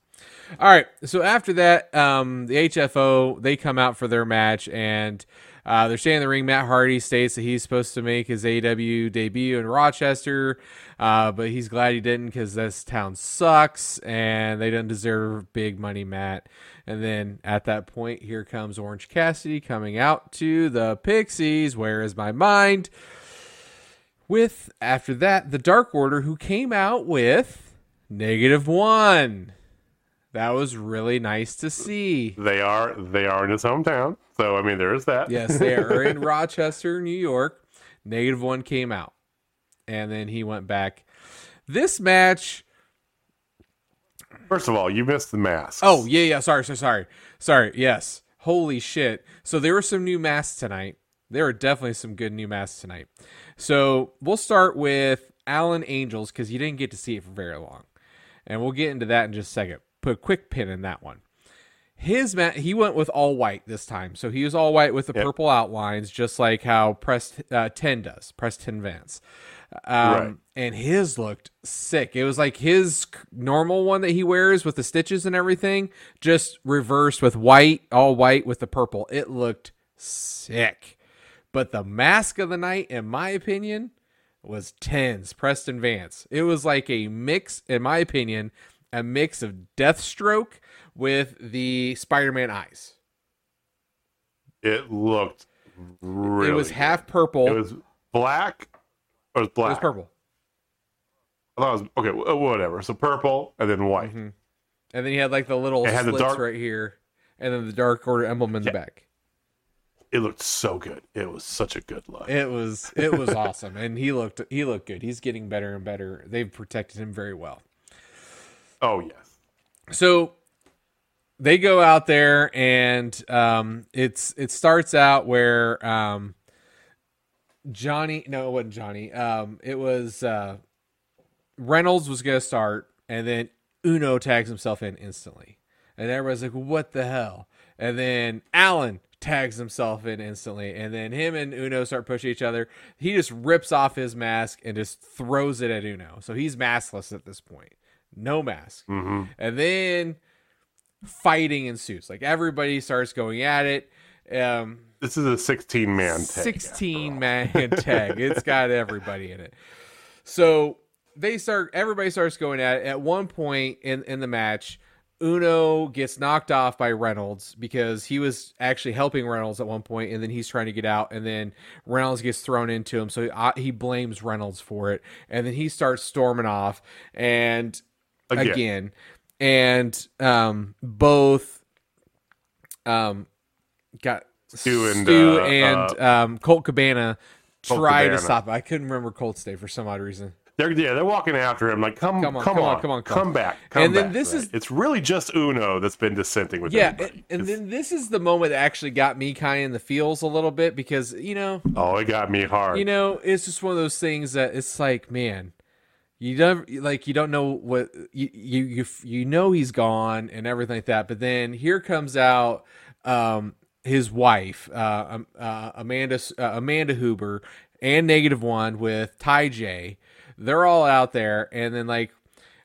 All right. So after that, um, the HFO they come out for their match and uh, they're staying in the ring. Matt Hardy states that he's supposed to make his AW debut in Rochester, uh, but he's glad he didn't because this town sucks and they don't deserve big money, Matt. And then at that point, here comes Orange Cassidy coming out to the Pixies. Where is my mind? With after that, the Dark Order, who came out with negative one. That was really nice to see. They are they are in his hometown, so I mean there is that. Yes, they are in Rochester, New York. Negative one came out, and then he went back. This match. First of all, you missed the masks. Oh yeah, yeah. Sorry, sorry, sorry, sorry. Yes. Holy shit. So there were some new masks tonight. There were definitely some good new masks tonight. So we'll start with Alan Angels because you didn't get to see it for very long, and we'll get into that in just a second. Put a quick pin in that one. His mat, he went with all white this time, so he was all white with the Yep. purple outlines, just like how Press uh, Ten does, Preston Vance. Um, Right. And his looked sick. It was like his normal one that he wears with the stitches and everything, just reversed with white, all white with the purple. It looked sick. But the mask of the night, in my opinion, was tens Preston Vance. It was like a mix, in my opinion, a mix of Deathstroke with the Spider-Man eyes. It looked really. it was half purple. It was black. Or it was it was purple, I thought it was okay. Uh, whatever. So purple and then white. Mm-hmm. and then he had like the little It had the slits dark- right here, and then the Dark Order emblem in the back. It looked so good. It was such a good look. It was it was awesome, and he looked he looked good. He's getting better and better. They've protected him very well. oh yes. so they go out there and um, it's it starts out where um, Johnny no it wasn't Johnny um, it was uh, Reynolds was gonna start and then Uno tags himself in instantly and everybody's like what the hell and then Alan tags himself in instantly and then him and Uno start pushing each other he just rips off his mask and just throws it at Uno so he's maskless at this point no mask hmm and then fighting ensues. Like everybody starts going at it. Um, This is a 16 man tag. 16 man tag. It's got everybody in it. So they start. Everybody starts going at it. At one point in in the match, Uno gets knocked off by Reynolds because he was actually helping Reynolds at one point, and then he's trying to get out, and then Reynolds gets thrown into him, so uh, he blames Reynolds for it, and then he starts storming off, and Again. again. and um, both um, got Stu and, Stu uh, and um, Colt Cabana Colt tried to stop. it. I couldn't remember Colt's name for some odd reason. They're yeah, they're walking after him like come Come on, come, come on, on, come on, come come back come And then back, this right? is- it's really just Uno that's been dissenting with Yeah, and, and then this is the moment that actually got me kind of in the feels a little bit because you know oh it got me hard you know it's just one of those things that it's like man you don't like you don't know what you you you, you know he's gone and everything like that but then here comes out um his wife uh, um, uh amanda uh, amanda huber and negative one with ty j they're all out there and then like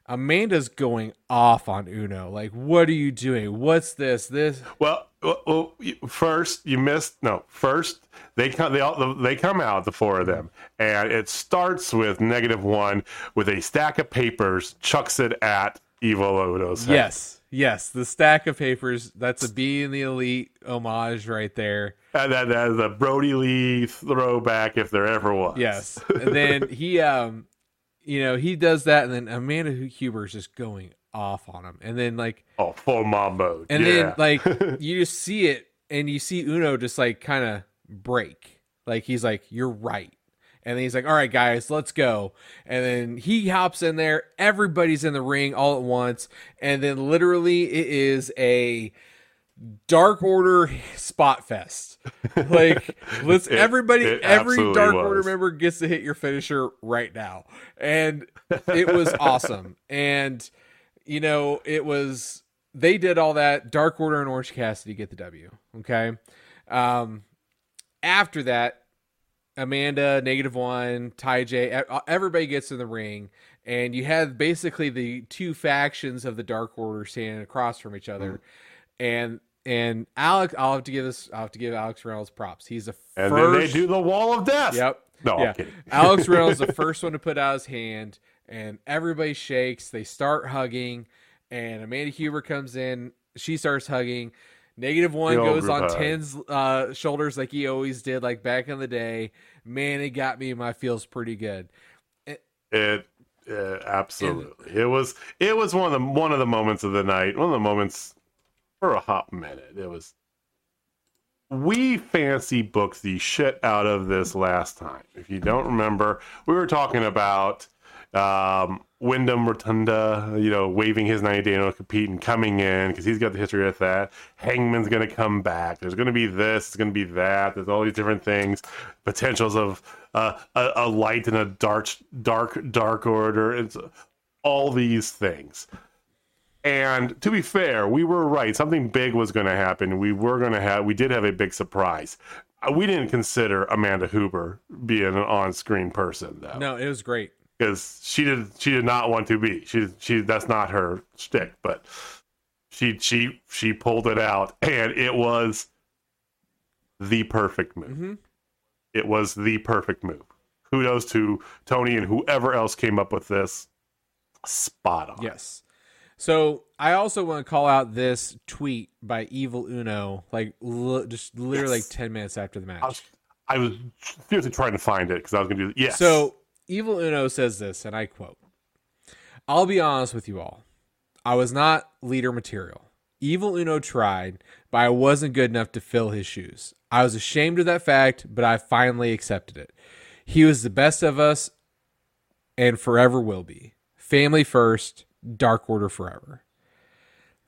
amanda's going off on uno like what are you doing what's this this Well, well, well, first you missed. No, first they come. They all they come out the four of them, and it starts with negative one with a stack of papers, chucks it at Evil Uno's head. Yes, yes, the stack of papers. That's a Being the Elite homage right there. and that, that is a Brodie Lee throwback if there ever was. Yes, and then he, um, you know, he does that, and then Amanda Huber is just going off on him, and then like, Oh, full mom mode. and yeah. then like you just see it, and you see Uno just like kind of break, like he's like, "You're right." And then he's like, "All right, guys, let's go." And then he hops in there. Everybody's in the ring all at once, and then literally it is a Dark Order spot fest. Like, let's It- everybody, it every Dark Order member gets to hit your finisher right now, and it was awesome. And you know, it was they did all that. Dark Order and Orange Cassidy get the W. Okay. Um, after that, Amanda, Negative One, Ty J, everybody gets in the ring, and you have basically the two factions of the Dark Order standing across from each other, and and Alex, I'll have to give this, I'll have to give Alex Reynolds props. He's the and first. then they do the wall of death. Yep. No, yeah. Alex Reynolds the first one to put out his hand, and everybody shakes. They start hugging, and Amanda Huber comes in. She starts hugging. Negative one goes on. Ten's uh, shoulders like he always did, like back in the day. Man, it got me in my feels pretty good. It uh, absolutely. It was it was one of the one of the moments of the night. One of the moments for a hot minute. It was. We fancy booked the shit out of this last time. If you don't remember, we were talking about um, Windham Rotunda, you know, waving his 90 day no compete and coming in because he's got the history with that. Hangman's going to come back. There's going to be this, it's going to be that. There's all these different things, potentials of uh, a, a light and a dark, dark, dark order. It's all these things. And to be fair, we were right. Something big was going to happen. We were going to have, we did have a big surprise. Uh, We didn't consider Amanda Huber being an on-screen person, though No, it was great. because she did she did not want to be. She she that's not her shtick, but she she she pulled it out, and it was the perfect move. Mhm. It was the perfect move. Kudos to Tony and whoever else came up with this. Spot on. Yes. So I also want to call out this tweet by Evil Uno, like li- just literally Yes. like ten minutes after the match. I was, I was seriously trying to find it because I was going to do yes. So Evil Uno says this, and I quote I'll be honest with you all. I was not leader material. Evil Uno tried, but I wasn't good enough to fill his shoes. I was ashamed of that fact, but I finally accepted it. He was the best of us and forever will be. Family first, Dark Order forever.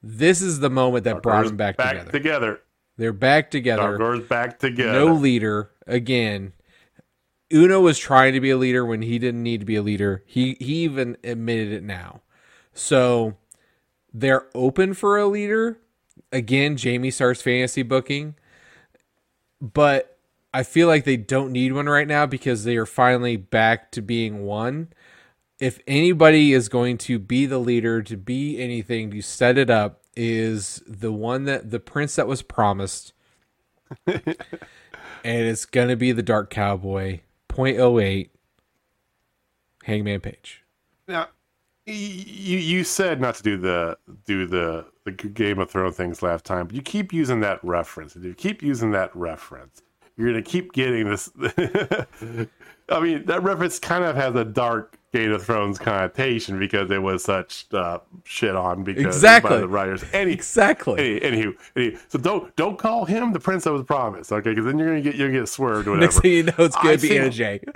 This is the moment that brought them back, back together. together. They're back together Dark Order's back together. no leader again. Uno was trying to be a leader when he didn't need to be a leader. He he even admitted it now. So they're open for a leader. Again, Jamie starts fantasy booking. But I feel like they don't need one right now because they are finally back to being one. If anybody is going to be the leader, to be anything, to set it up, is the one that the prince that was promised and it's gonna be the Dark Cowboy. 0.08 Hangman Page. Now, you you said not to do the do the the Game of Thrones things last time, but you keep using that reference. If you keep using that reference, you're gonna keep getting this. I mean, that reference kind of has a dark Game of Thrones connotation because it was such uh, shit on because Exactly. by the writers. Any, Exactly. any, anywho, anywho, so don't don't call him the Prince of the Promise, okay? Because then you're gonna get you're gonna get swerved or whatever. Next thing you know, it's going to be Anna Jay.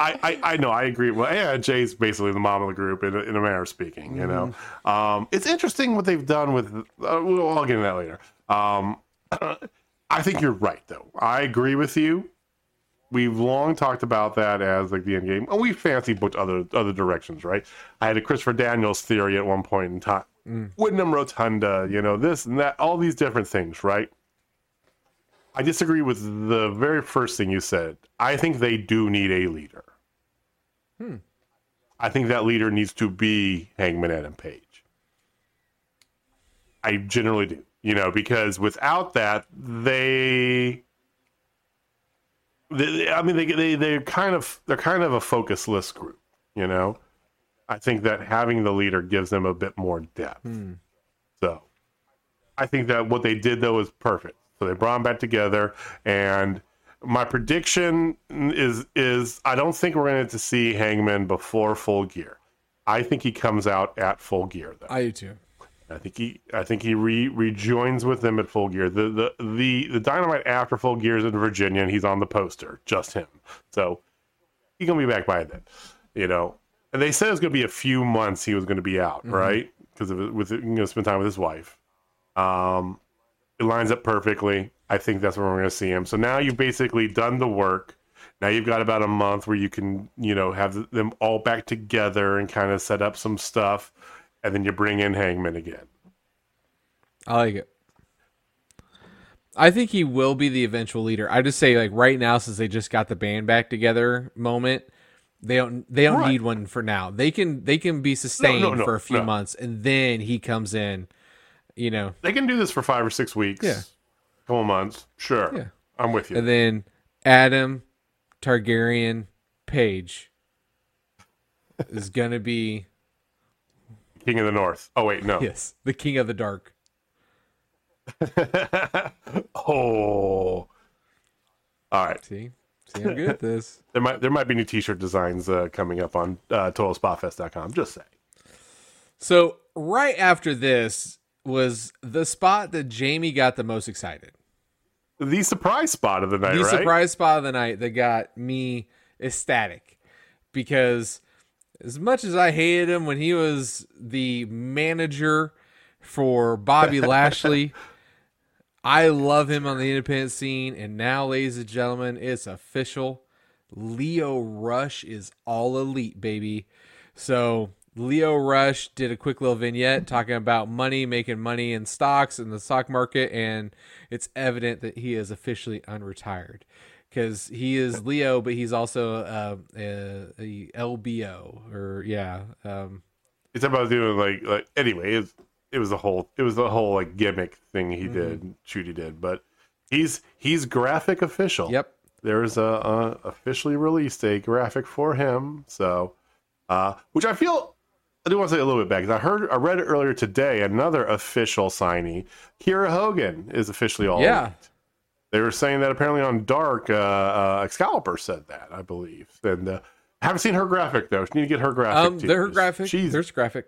I, I, I know I agree. Well, yeah, Jay's basically the mom of the group in, a- in a manner of speaking. You know, um, it's interesting what they've done with. Uh, we'll, I'll get into that later. Um, I think you're right, though. I agree with you. We've long talked about that as like the end game, and we fancy booked other other directions, right? I had a Christopher Daniels theory at one point in time. Mm. Windham Rotunda, you know, this and that, all these different things, right? I disagree with the very first thing you said. I think they do need a leader. Hmm. I think that leader needs to be Hangman Adam Page. I generally do, you know, because without that, they, they I mean, they they they're kind of they're kind of a focusless group, you know. I think that having the leader gives them a bit more depth. Hmm. So, I think that what they did though was perfect. So they brought them back together, and my prediction is is I don't think we're going to see Hangman before Full Gear. I think he comes out at Full Gear though. I do too. I think he I think he re, rejoins with them at Full Gear. The the the the Dynamite after Full Gear is in Virginia, and he's on the poster, just him. So he's gonna be back by then, you know. And they said it was gonna be a few months. He was gonna be out, right? Because of it- with you know spend time with his wife. Um, it lines up perfectly. I think that's where we're gonna see him. So now you've basically done the work. Now you've got about a month where you can, you know, have them all back together and kind of set up some stuff, and then you bring in Hangman again. I like it. I think he will be the eventual leader. I just say like right now, since they just got the band back together moment, they don't they don't Right. need one for now. They can they can be sustained no, for a few no. months, and then he comes in. You know, They can do this for five or six weeks. Yeah. couple months. Sure. Yeah. I'm with you. and then Adam Targaryen Page is gonna be King of the North. Oh wait, no. yes the King of the Dark. Oh. All right. See, see, I'm good at this. There might there might be new T-shirt designs uh, coming up on uh, TotalSpotFest.com. Just say. So right after this was the spot that Jamie got the most excited. The surprise spot of the night, the right? surprise spot of the night that got me ecstatic because as much as I hated him when he was the manager for Bobby Lashley, I love him on the independent scene. And now, ladies and gentlemen, it's official. Lio Rush is all elite, baby. So Lio Rush did a quick little vignette talking about money, making money in stocks in the stock market, and it's evident that he is officially unretired because he is Leo, but he's also uh, a, a LBO or yeah, um, It's about doing like like anyway. It was, it was the whole it was the whole like gimmick thing Mm-hmm. he did, shoot did. But he's he's graphic official. yep. there's a, a officially released a graphic for him. So, uh, which I feel I do want to say a little bit back because I heard I read earlier today. Another official signee, Kiera Hogan, is officially all. Yeah. elite. They were saying that apparently on Dark, uh, uh, Excalibur said that I believe, and uh, haven't seen her graphic though. She need to get her graphic. Um, too. their graphic. She's There's graphic.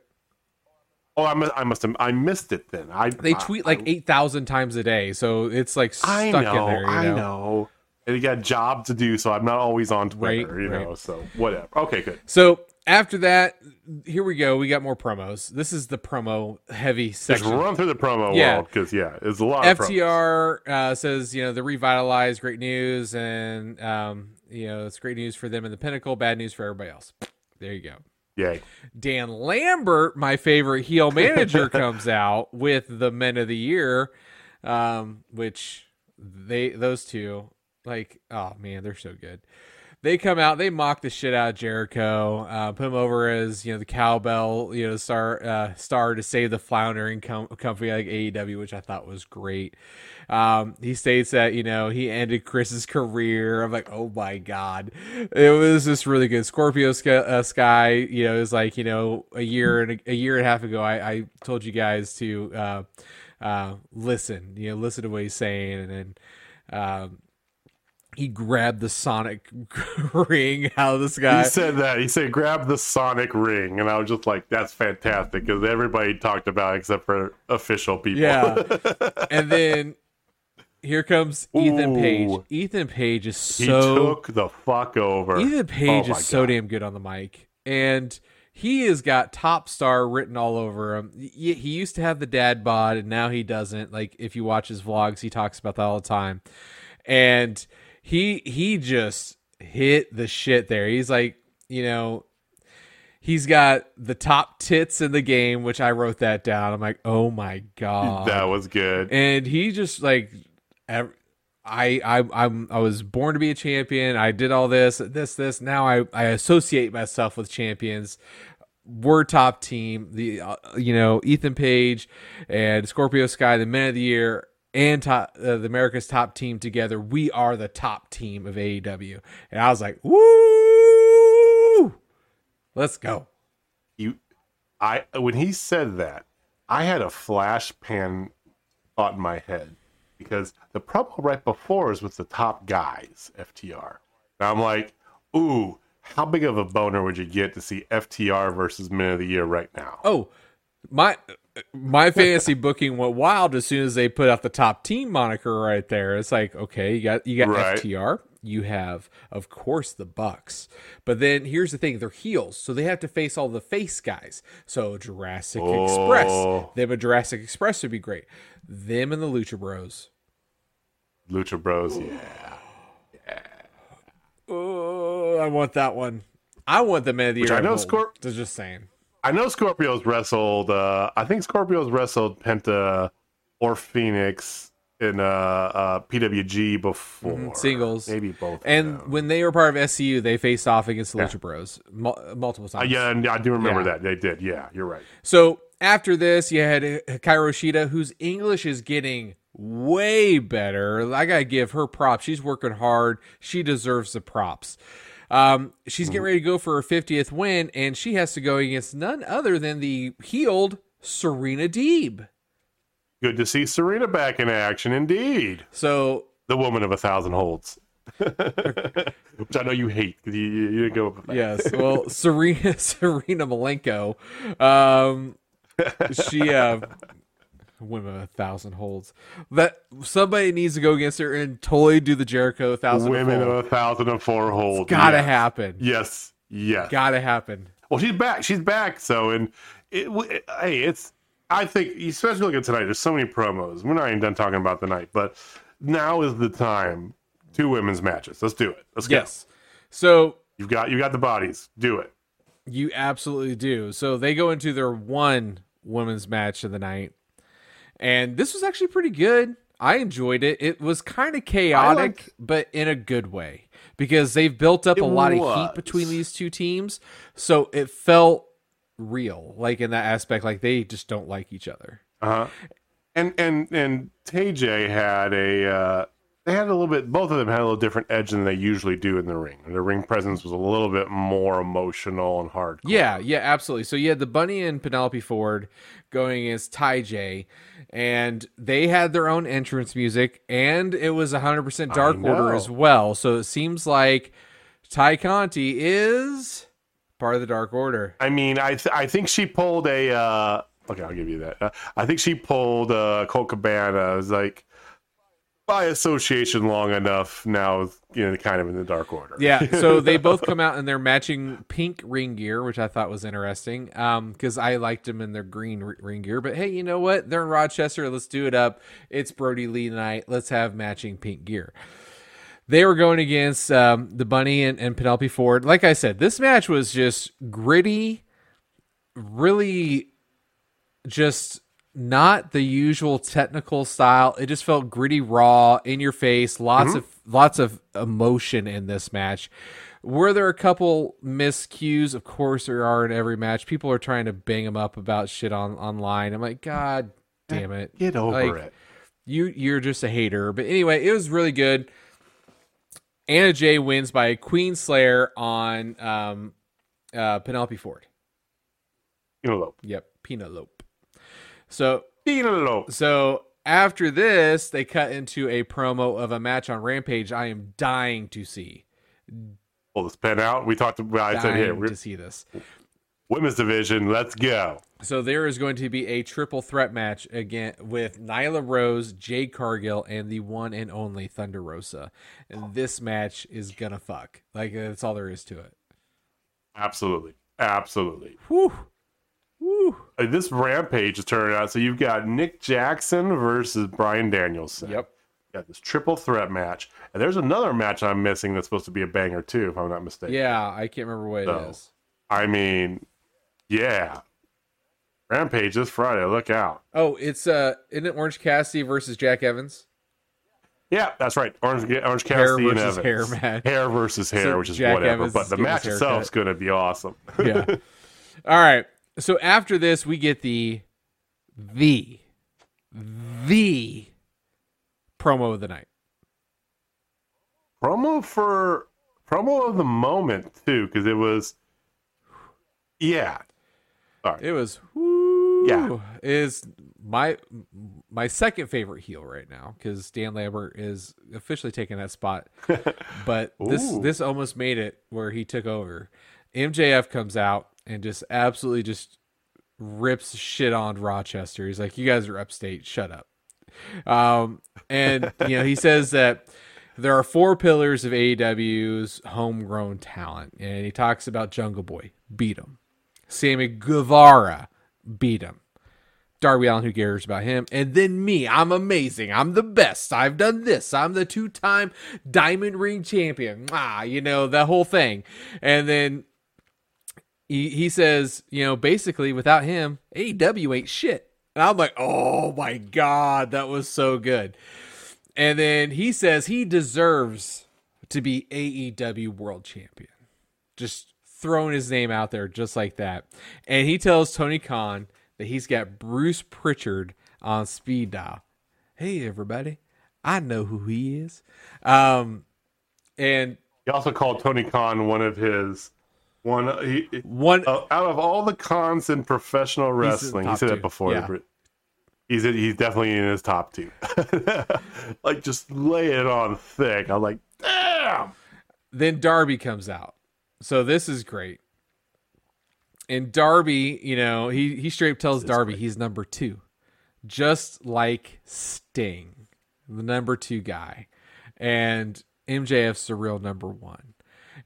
oh, I must, I must have, I missed it then. I They I- tweet like eight thousand times a day, so it's like stuck I know, in there. You I know? know. And you got a job to do, so I'm not always on Twitter, Right, you know. So whatever. Okay, good. So after that, here we go. We got more promos. This is the promo heavy section. Just run through the promo Yeah. world because yeah, it's a lot of. FTR uh, says, you know, the revitalized, great news, and um, you know, it's great news for them in the pinnacle, bad news for everybody else. There you go. Yay. Dan Lambert, my favorite heel manager, comes out with the Men of the Year, um, which they those two like oh man, they're so good. They come out, they mock the shit out of Jericho, uh, put him over as you know the cowbell, you know star uh, star to save the floundering com- company like AEW, which I thought was great. Um, he states that you know he ended Chris's career. I'm like, oh my god, it was just really good. Scorpio Sky, uh, Sky you know, is like you know a year and a, a year and a half ago, I, I told you guys to uh, uh, listen, you know, listen to what he's saying, and then. Um, he grabbed the Sonic ring out of the sky. He said that. He said, grab the Sonic ring. And I was just like, that's fantastic because everybody talked about it except for official people. Yeah. and then here comes Ethan Page. Ethan Page is he so took the fuck over. Ethan oh Page Oh is so God. damn good on the mic, and he has got top star written all over him. He used to have the dad bod, and now he doesn't. Like if you watch his vlogs, he talks about that all the time, and he he just hit the shit there. He's like, you know. He's got the top tits in the game, which I wrote that down. I'm like, oh my god, that was good. and he just like I I I'm I was born to be a champion. I did all this this this. Now I I associate myself with champions. We're top team. The uh, you know Ethan Page and Scorpio Sky, the men of the year, and top, uh, the America's top team together. We are the top team of AEW. And I was like, woo, let's go. you I when he said that, I had a flash pan thought in my head because the promo right before is with the top guys, FTR. And I'm like, ooh, how big of a boner would you get to see FTR versus Men of the Year right now? Oh, my my fantasy booking went wild as soon as they put out the top team moniker right there. It's like, okay, you got you got Right. FTR, you have of course the Bucks. But then here's the thing, they're heels, so they have to face all the face guys. So Jurassic Express. Oh. Them and Jurassic Express would be great. Them and the Lucha Bros. Lucha Bros, yeah. Oh, I want that one. I want the man of the Which year. I know gold. Scor- Just- just saying. I know Scorpio's wrestled. Uh, I think Scorpio's wrestled Penta or Fenix in uh, uh, PWG before Mhm, singles. maybe both. And when they were part of SCU, they faced off against the Lucha Bros mul- multiple Uh, times. yeah, and I do remember Yeah. that they did. Yeah, you're right. So after this, you had Hikaru Shida, whose English is getting way better. I gotta give her props. She's working hard. She deserves the props. Um, she's getting ready to go for her 50th win, and she has to go against none other than the healed Serena Deeb. Good to see Serena back in action, indeed. So The woman of a thousand holds, which I know you hate because you, you, you didn't go yes, well, Serena Serena Malenko, um, she uh, women of a thousand holds. That somebody needs to go against her and totally do the Jericho thousand. women of a thousand and four holds. It's Gotta yes. happen. Yes, yes. Gotta happen. Well, she's back. She's back. So, and it, it, hey, it's. I think, especially looking at tonight, there's so many promos. We're not even done talking about the night, but now is the time. Two women's matches. Let's do it. Let's go. Yes. So You've got you got the bodies. Do it. you absolutely do. So they go into their one women's match of the night, and this was actually pretty good. I enjoyed it. It was kind of chaotic, liked- but in a good way because they've built up It a lot of heat between these two teams. So it felt real, like in that aspect, like they just don't like each other. Uh-huh. And and and TJ had a uh, they had a little bit both of them had a little different edge than they usually do in the ring. The ring presence was a little bit more emotional and hard. Yeah, yeah, absolutely. So you had the Bunny and Penelope Ford going against Ty J, and they had their own entrance music, and it was 100% Dark. Order as well. So it seems like Tay Conti is part of the Dark Order. I mean, I th- I think she pulled a. Uh, okay, I'll give you that. Uh, I think she pulled uh, Colt Cabana. It was like by association long enough now, you know, kind of in the Dark Order. Yeah, so they both come out in their matching pink ring gear, which I thought was interesting because I liked them in their green r- ring gear. But hey, you know what? They're in Rochester. Let's do it up. It's Brodie Lee night. Let's have matching pink gear. They were going against um, the Bunny and, and Penelope Ford. Like I said, this match was just gritty, really just not the usual technical style. It just felt gritty, raw, in your face. Lots of lots of emotion in this match. Were there a couple miscues? Of course, there are in every match. People are trying to bang them up about shit on online. I'm like, God damn it, Get over Like, it. you you're just a hater. But anyway, it was really good. Anna Jay wins by Queen Slayer on um, uh, Penelope Ford. Know, Yep, Penelope. So so after this, they cut into a promo of a match on Rampage. I am dying to see. Pull this pen out. We talked about. I said here, Dying to see this. women's division. Let's go. So there is going to be a triple threat match again with Nyla Rose, Jade Cargill, and the one and only Thunder Rosa. And this match is gonna fuck. Like that's all there is to it. Absolutely, absolutely. Whew. Whew. Uh, This rampage is turning out. So you've got Nick Jackson versus Bryan Danielson. Yep. got this triple threat match, and there's another match I'm missing that's supposed to be a banger too, if I'm not mistaken. Yeah, I can't remember what So, it is. I mean, yeah, Rampage this Friday. Look out! Oh, it's uh isn't it Orange Cassidy versus Jack Evans? Yeah, that's right. Orange, Orange Hair Cassidy and versus Evans. hair match. Hair versus hair, So which is Jack whatever. Evans but the match itself is going to be awesome. Yeah. All right. So after this, we get the the the promo of the night. promo for promo of the moment too, because it was, yeah, It was whoo, Yeah. is my my second favorite heel right now because Dan Lambert is officially taking that spot. but this Ooh. this almost made it where he took over. MJF comes out and just absolutely just rips shit on Rochester. He's like, "You guys are upstate. Shut up." Um, and you know he says that there are four pillars of AEW's homegrown talent, and he talks about Jungle Boy, beat him. Sammy Guevara, beat him. Darby Allin, who cares about him? And then me, I'm amazing. I'm the best. I've done this. I'm the two time Diamond Ring champion. Ah, you know, that whole thing. And then he, he says, you know, basically without him, AEW ain't shit. And I'm like, oh my God, that was so good. And then he says he deserves to be AEW world champion. Just throwing his name out there just like that. And he tells Tony Khan that he's got Bruce Pritchard on speed dial. Hey everybody, I know who he is. Um and he also called Tony Khan one of his one. He, one uh, out of all the cons in professional wrestling, he said two, that before. yeah. He's he's definitely in his top two. like just lay it on thick. I'm like, damn. then Darby comes out. So this is great. And Darby, you know, he he straight up tells Darby he's number two, just like Sting, the number two guy, and MJF's the real number one.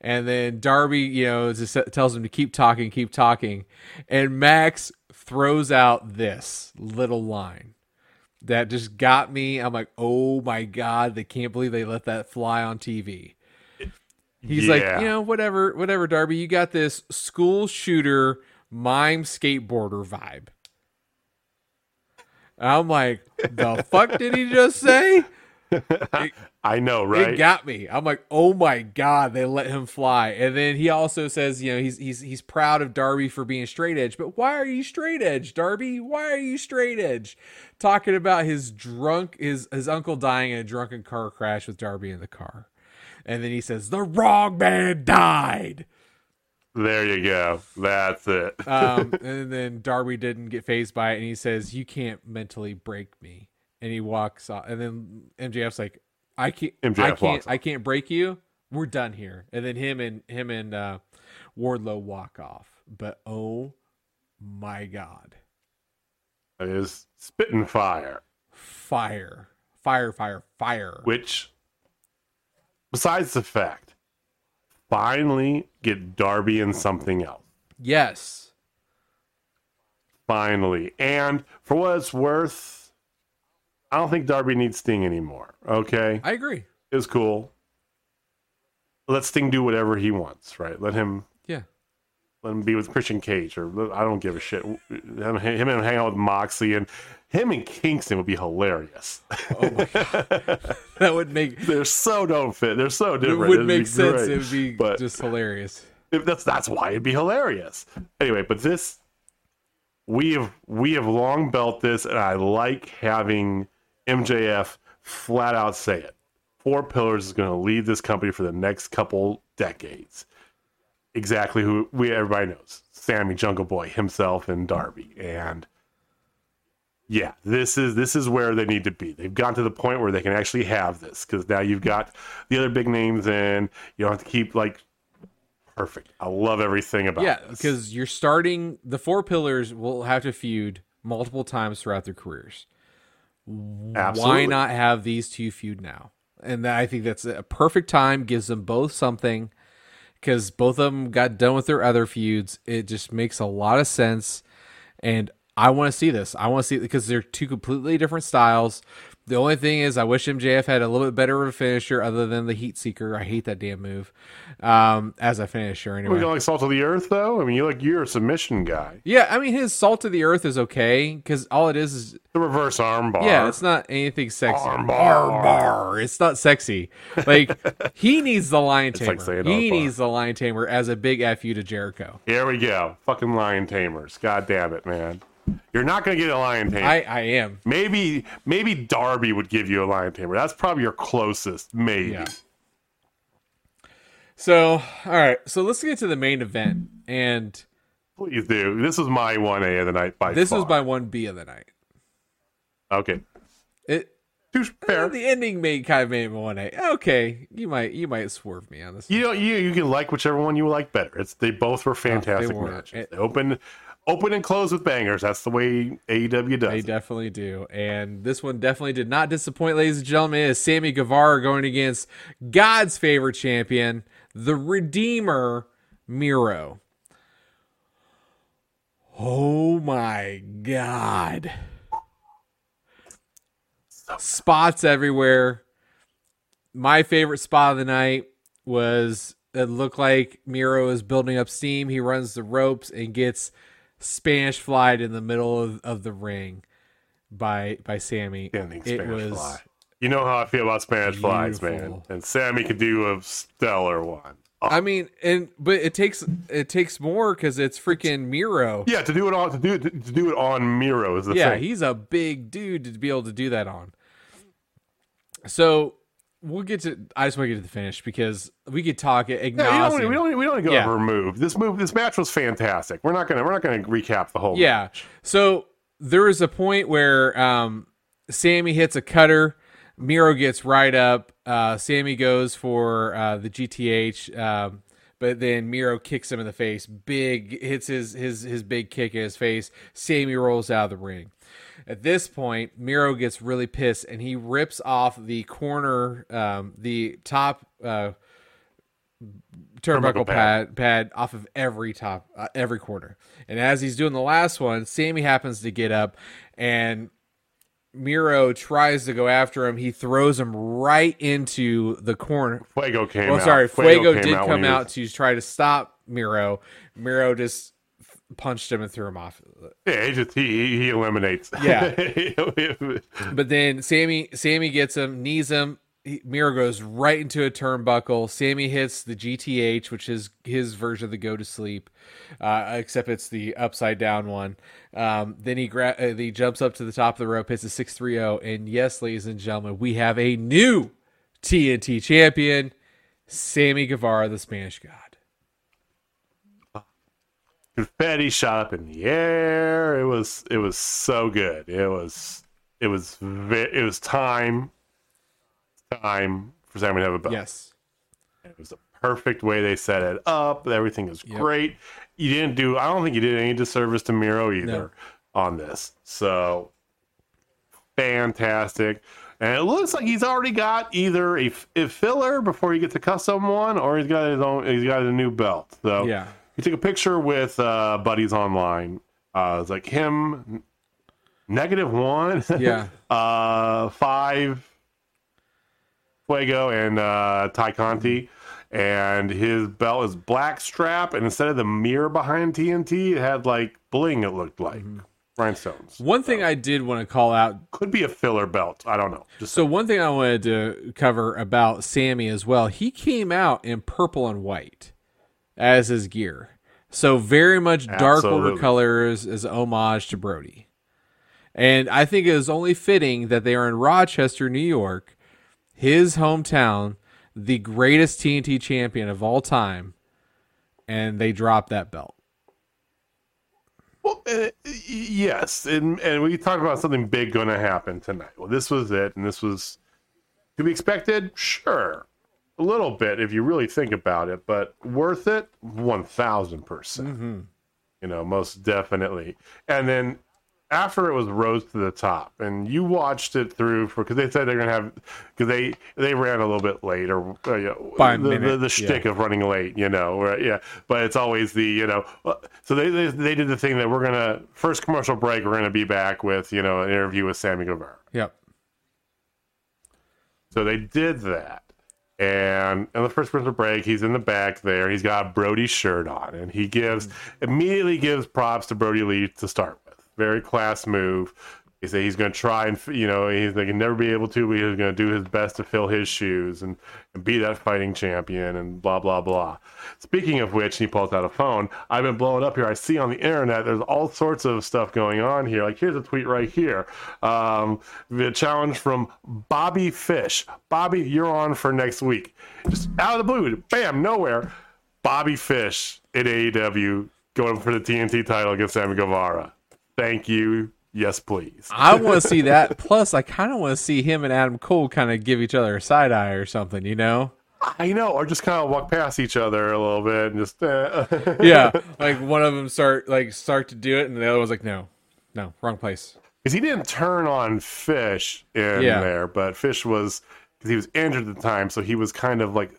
And then Darby, you know, just tells him to keep talking, keep talking, and Max throws out this little line that just got me. I'm like, oh my god, they can't believe they let that fly on TV. He's like, you know, whatever, whatever, Darby, you got this school shooter mime skateboarder vibe. I'm like, the fuck did he just say? I know, right? It got me. I'm like, oh my god, they let him fly. And then he also says, you know, he's he's he's proud of Darby for being straight edge. But why are you straight edge, Darby? Why are you straight edge? Talking about his drunk his his uncle dying in a drunken car crash with Darby in the car. And then he says, the wrong man died. there you go. That's it. Um, and then Darby didn't get phased by it, and he says, "You can't mentally break me." And he walks off. And then MJF's like, "I can't, MJF I can't, I can't break you. We're done here." And then him and him and uh, Wardlow walk off. But oh my god, It is spitting fire. fire, fire, fire, fire! which besides the fact finally get darby in something else yes, finally and for what it's worth i don't think darby needs sting anymore okay I agree. it's cool let sting do whatever he wants right let him Yeah, let him be with christian cage or i don't give a shit him, him and hang out with moxley and him and kingston would be hilarious oh my god, that would make they're so don't fit they're so it different would It'd make sense. great. It would be But- just hilarious. That's that's why it'd be hilarious. Anyway, but this we have we have long built this, and I like having MJF flat out say it. Four Pillars is going to lead this company for the next couple decades. Exactly who we everybody knows: Sammy Jungle Boy himself and Darby, and yeah, this is this is where they need to be. They've gotten to the point where they can actually have this because now you've got the other big names in. You don't have to keep like perfect. I love everything about Yeah, because you're starting the four pillars will have to feud multiple times throughout their careers. Why not have these two feud now? And I think that's a perfect time. Gives them both something because both of them got done with their other feuds. It just makes a lot of sense, and I want to see this. I want to see because they're two completely different styles. The only thing is, I wish MJF had a little bit better of a finisher other than the Heat Seeker. I hate that damn move um, as a finisher. Anyway, We don't like salt of the earth though. I mean, you like you're a submission guy. yeah, I mean his salt of the earth is okay because all it is is The reverse armbar. yeah, it's not anything sexy. Armbar. Armbar. It's not sexy. Like he needs the lion tamer. like he needs the lion tamer as a big fu to Jericho. Here we go. Fucking lion tamers. God damn it, man. You're not gonna get a lion tamer. I I am. maybe maybe Darby would give you a lion tamer. That's probably your closest. Maybe. Yeah. So all right, so let's get to the main event, and Please do. This is my one A of the night by this far. was my one B of the night. okay. It Too fair. Eh, the ending made kind of made me one A. Okay, you might you might swerve me on this. You know, you you can like whichever one you like better. It's they both were oh, fantastic were. matches. It- they open open and close with bangers. That's the way AEW does. They it. definitely do. And this one definitely did not disappoint, ladies and gentlemen. It is Sammy Guevara going against God's favorite champion, the Redeemer, Miro. Oh my God. Spots everywhere. My favorite spot of the night was it looked like Miro is building up steam. He runs the ropes and gets Spanish flied in the middle of, of the ring by by Sammy. Standing it Spanish was fly. You know how I feel about Spanish flies, man. And Sammy could do a stellar one. Oh, I mean, and but it takes it takes more because it's freaking Miro. yeah, to do it on to do it, to do it on Miro is the Yeah, thing. he's a big dude to be able to do that on. So we'll get to. I just want to get to the finish because we could talk you don't, we don't we don't go Yeah. over move. This move this match was fantastic. We're not gonna we're not gonna recap the whole Yeah. So there is a point where um, Sammy hits a cutter. Miro gets right up. Uh, Sammy goes for uh, the GTH, um, but then Miro kicks him in the face. Big hits his his his big kick in his face. Sammy rolls out of the ring. At this point, Miro gets really pissed and he rips off the corner, um, the top uh, turnbuckle pad. pad. pad off of every top uh, every corner. And as he's doing the last one, Sammy happens to get up and Miro tries to go after him. He throws him right into the corner. Fuego came Well, out. sorry, Fuego, did out come out was- to try to stop Miro. Miro just punched him and threw him off. yeah, he just he he eliminates. Yeah. But then Sammy Sammy gets him, knees him. He, Miro goes right into a turnbuckle. Sammy hits the GTH, which is his version of the go to sleep, uh, except it's the upside down one. Um, then he gra- uh, he jumps up to the top of the rope, hits a six three zero, and yes, ladies and gentlemen, we have a new TNT champion, Sammy Guevara, the Spanish God. Confetti shot up in the air. It was it was so good. It was it was it was time time for Sammy to have a belt. Yes, It was the perfect way they set it up. Everything was Yep. great. You didn't do. I don't think you did any disservice to Miro either No. on this. So fantastic. And it looks like he's already got either a, a filler before he gets a custom one, or he's got his own. He's got a new belt. So yeah, he took a picture with uh, buddies online. Uh, it's like him, negative one, Yeah. uh, five, Fuego and uh, Tay Conti, and his belt is black strap, and instead of the mirror behind TNT, it had like bling. It looked like rhinestones. one thing I did want to call out Could be a filler belt. I don't know. Just So one thing I wanted to cover about Sammy as well, he came out in purple and white as his gear. So very much dark order colors as homage to Brodie. And I think it is only fitting that they are in Rochester, New York, his hometown, the greatest TNT champion of all time, and they drop that belt. Well, uh, yes, and and we talked about something big going to happen tonight. Well, this was it, and this was to be expected. Sure, a little bit if you really think about it, but worth it, one thousand percent. You know, most definitely. And then after it was rose to the top, and you watched it through for because they said they're gonna have because they they ran a little bit late or uh, you know, By the, the minute, the shtick of running late, you know, right? Yeah, but it's always the you know. uh, So they, they they did the thing that we're gonna first commercial break. We're gonna be back with you know an interview with Sammy Guevara. Yep. So they did that. And in the first commercial break, he's in the back there. He's got Brodie's shirt on, and he gives hmm. immediately gives props to Brodie Lee to start with. Very class move. He said he's going to try and you know he's they can never be able to, but he's going to do his best to fill his shoes and, and be that fighting champion and blah blah blah. Speaking of which, he pulls out a phone. I've been blowing up here. I see on the internet there's all sorts of stuff going on here. Like here's a tweet right here. Um, the challenge from Bobby Fish. Bobby, you're on for next week. Just out of the blue, bam, nowhere. Bobby Fish at AEW going for the TNT title against Sammy Guevara. Thank you. Yes, please. I want to see that. Plus, I kind of want to see him and Adam Cole kind of give each other a side eye or something, you know? I know, or just kind of walk past each other a little bit and just. Uh, Yeah, like one of them start like start to do it, and the other was like, "No, no, wrong place." because he didn't turn on Fish in Yeah. there, but Fish was because he was injured at the time, so he was kind of like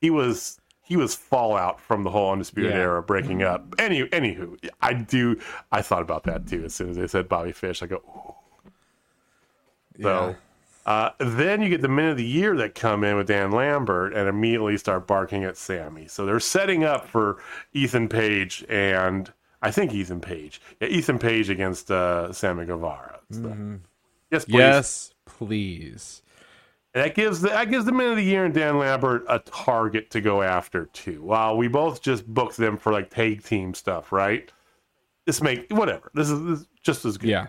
he was he was fallout from the whole undisputed Yeah. era breaking up. Any anywho, I do I thought about that too as soon as they said Bobby Fish. I go, Ooh. so. Uh, then you get the men of the year that come in with Dan Lambert and immediately start barking at Sammy. So they're setting up for Ethan Page and I think Ethan Page. Yeah, Ethan Page against uh, Sammy Guevara. So- Yes, please. Yes, please. That gives the that gives the men of the year and Dan Lambert a target to go after too. While we both just booked them for like tag team stuff, right? This make whatever. This is, this is just as good. Yeah,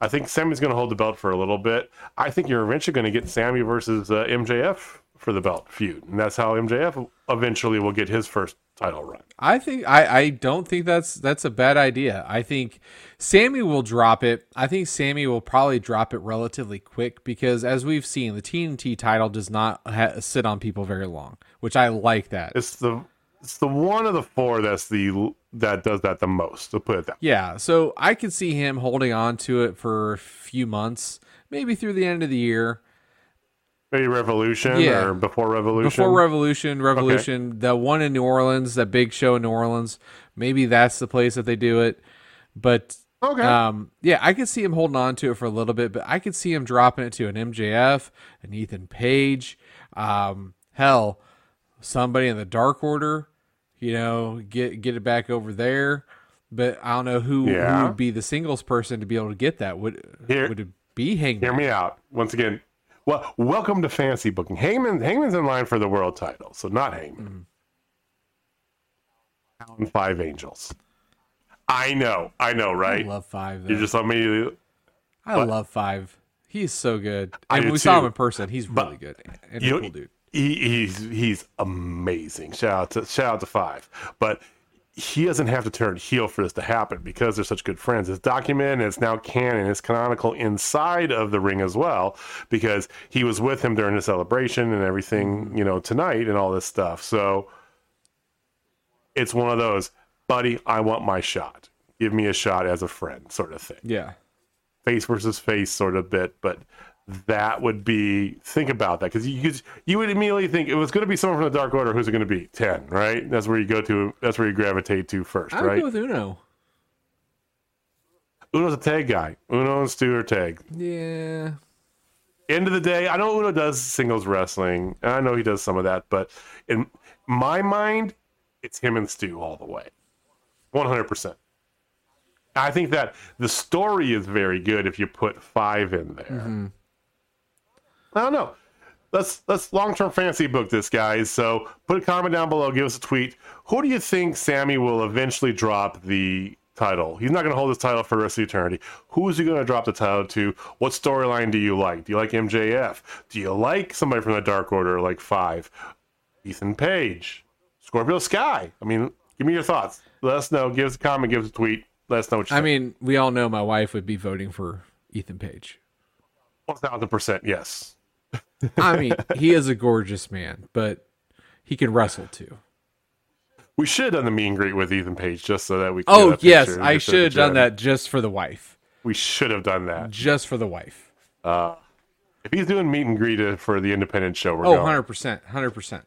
I think Sammy's going to hold the belt for a little bit. I think you're eventually going to get Sammy versus uh, MJF for the belt feud, and that's how MJF eventually will get his first title run. I think I I don't think that's that's a bad idea. I think Sammy will drop it. I think Sammy will probably drop it relatively quick because, as we've seen, the TNT title does not ha- sit on people very long, which I like that. It's the it's the one of the four that's the that does that the most. To put it that. way. Yeah, so I could see him holding on to it for a few months, maybe through the end of the year. Maybe Revolution Yeah. or before Revolution. Before Revolution, Revolution, the one in New Orleans, that big show in New Orleans, maybe that's the place that they do it. But Okay. um, yeah, I could see him holding on to it for a little bit, but I could see him dropping it to an MJF, an Ethan Page, um, hell, somebody in the Dark Order, you know, get get it back over there. But I don't know who, who would be the singles person to be able to get that. Would Here- would it be Hangman? Hear me out. Once again, well, welcome to fancy booking. Hangman, Hangman's in line for the world title, so not Hangman. Alan mm-hmm. Five Angels. I know, I know, I right? love five. You though. just immediately. I love Five. He's so good. I And we saw him in person. He's But really good. And you cool dude. He, he's he's amazing. Shout out to shout out to Five, but he doesn't have to turn heel for this to happen because they're such good friends. It's documented and it's now canon. It's canonical inside of the ring as well because he was with him during the celebration and everything, mm-hmm. you know, tonight and all this stuff. So it's one of those, buddy. I want my shot. Give me a shot as a friend, sort of thing Yeah. face versus face sort of bit, but that would be think about that because you could- you would immediately think it was going to be someone from the Dark Order. Who's it going to be? Ten, right? That's where you go to. That's where you gravitate to first, I would right? go with Uno. Uno's a tag guy. Uno and Stu are tag. Yeah. End of the day, I know Uno does singles wrestling, and I know he does some of that, but in my mind, it's him and Stu all the way, one hundred percent. I think that the story is very good if you put five in there. Mm-hmm. I don't know. Let's let's long term fantasy book this, guys. So put a comment down below. Give us a tweet. Who do you think Sammy will eventually drop the title? He's not going to hold this title for the rest of eternity. Who is he going to drop the title to? What storyline do you like? Do you like MJF? Do you like somebody from the Dark Order like Five? Ethan Page, Scorpio Sky. I mean, give me your thoughts. Let us know. Give us a comment. Give us a tweet. Let us know what you I think. mean, we all know my wife would be voting for Ethan Page. one thousand percent yes. I mean, he is a gorgeous man, but he can wrestle too. We should have done the meet and greet with Ethan Page just so that we. Could Oh yes, I should have done that just for the wife. We should have done that. Just for the wife. If he's doing meet and greet uh, for the independent show, we're Oh, going. 100%. 100%.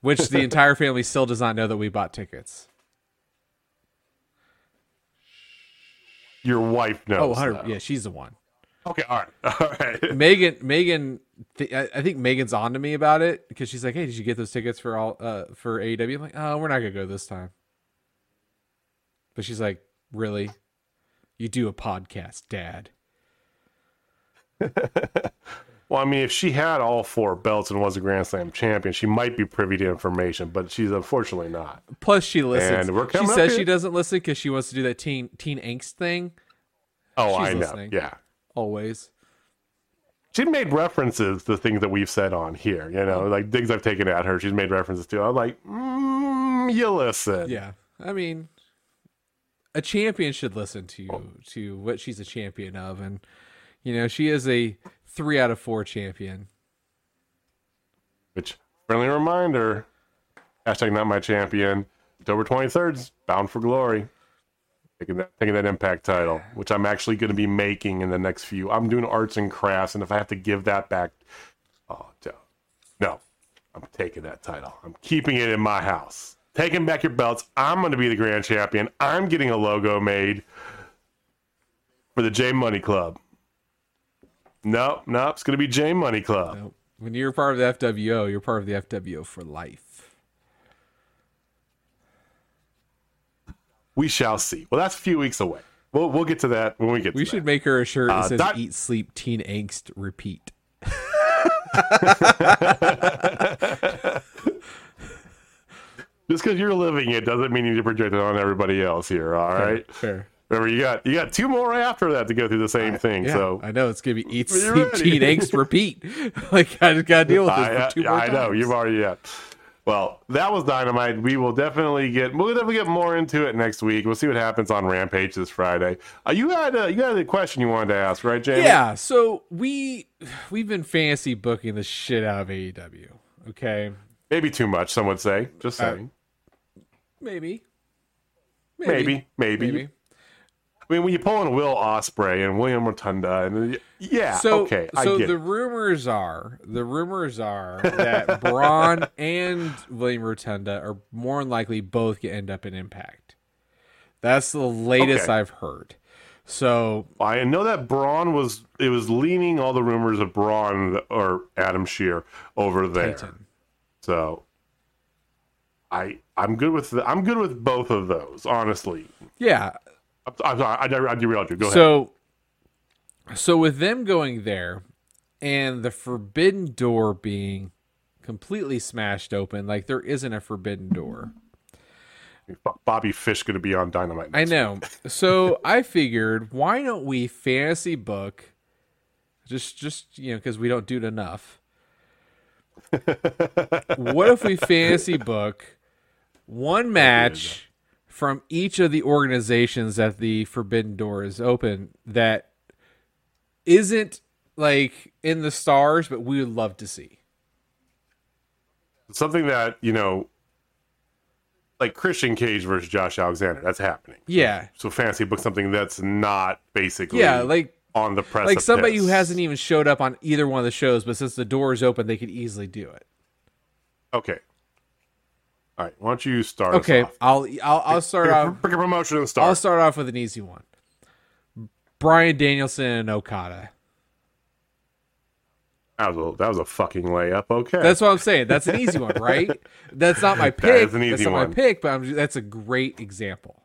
Which the entire family still does not know that we bought tickets. Your wife Oh, knows. 100 that. Yeah, she's the one. Okay. All right. All right. Megan, Megan, th- I I think Megan's on to me about it because she's like, "Hey, did you get those tickets for all uh for AEW?" I'm like, "Oh, we're not gonna go this time." But she's like, "Really? You do a podcast, Dad?" Well, I mean, if she had all four belts and was a Grand Slam champion, she might be privy to information, but she's unfortunately not. Plus, she listens. And we're she says here- she doesn't listen because she wants to do that teen teen angst thing. Oh, She's I know. listening. Yeah. Always. She made references to things that we've said on here, you know, like things I've taken at her. She's made references to. I'm like, mm, you listen. Yeah, I mean, a champion should listen to to what she's a champion of, and you know, she is a three out of four champion. Which, friendly reminder hashtag not my champion. October 23rd, Bound for Glory. Taking that, taking that Impact title, which I'm actually going to be making in the next few. I'm doing arts and crafts, and if I have to give that back, oh, no. I'm taking that title. I'm keeping it in my house. Taking back your belts. I'm going to be the grand champion. I'm getting a logo made for the J Money Club. No, no, it's going to be J Money Club. Nope. When you're part of the FWO, you're part of the FWO for life. We shall see. Well, that's a few weeks away. We'll we'll get to that when we get. To that. We should that. make her a shirt that Uh, says that- "Eat, Sleep, Teen Angst, Repeat." just because you're living it doesn't mean you need to project it on everybody else here. All right. Fair. Remember, you got you got two more after that to go through the same thing. Yeah, so I know it's gonna be "Eat, Sleep. Teen Angst, Repeat." like I just gotta deal with this I, for two I, more I know you've already yeah. Well, that was dynamite. We will definitely get we'll definitely get more into it next week. We'll see what happens on Rampage this Friday. Uh, you had a, you had a question you wanted to ask, right, Jamie? Yeah, so we we've been fancy booking the shit out of AEW. Okay, Maybe too much, some would say. Just Uh, saying. maybe, maybe, maybe. maybe. I mean, when you pull in Will Ospreay and Windham Rotunda, and uh, yeah, So, okay, I so the it. rumors are the rumors are that Braun and Windham Rotunda are more than likely both to end up in Impact. That's the latest Okay. I've heard. So I know that Braun was it was leaning all the rumors of Braun or Adam Scherr over there. Titan. So I I'm good with the, I'm good with both of those, honestly. yeah, I'm, I'm sorry, I, I derailed you. Go ahead. So, so with them going there, and the forbidden door being completely smashed open, like there isn't a forbidden door. Bobby Fish going to be on Dynamite. I know. So I figured, why don't we fantasy book? Just, just you know, because we don't do it enough. what if we fantasy book one uh, match from each of the organizations that the Forbidden Door is open that isn't like in the stars, but we would love to see. Something that you know, like Christian Cage versus Josh Alexander. That's happening. Yeah, So fancy book something that's not basically yeah, like on the press. like somebody who hasn't even showed up on either one of the shows, but since the door is open, they could easily do it. Okay. All right. Why don't you start? Okay, off? I'll I'll, I'll start Pick off. pick a promotion and I'll start. start off with an easy one. Bryan Danielson and Okada. That was a, that was a fucking layup. Okay. That's what I'm saying. That's an easy one, right? That's not my pick. is an easy that's not my pick, but I'm, that's a great example.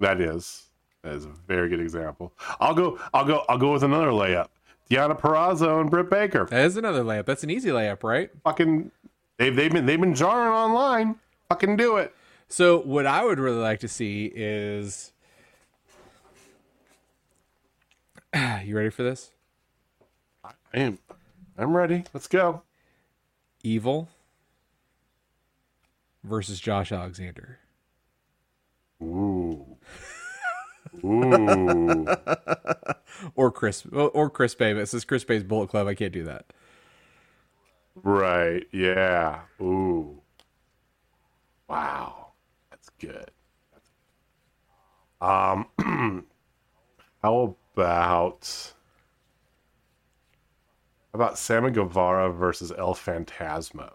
that is that is a very good example. I'll go. I'll go. I'll go with another layup. Deonna Purrazzo and Britt Baker. That is another layup. That's an easy layup, right? Fucking. They've they've been they've been jarring online. Fucking do it. So what I would really like to see is You ready for this? I am. I'm ready. Let's go. Evil versus Josh Alexander. Ooh. Ooh. Or Chris or Chris Bey, but since Chris Bey's Bullet Club, I can't do that. Right. Yeah. Ooh. Wow. That's good. Um how about how about Sammy Guevara versus El Phantasmo?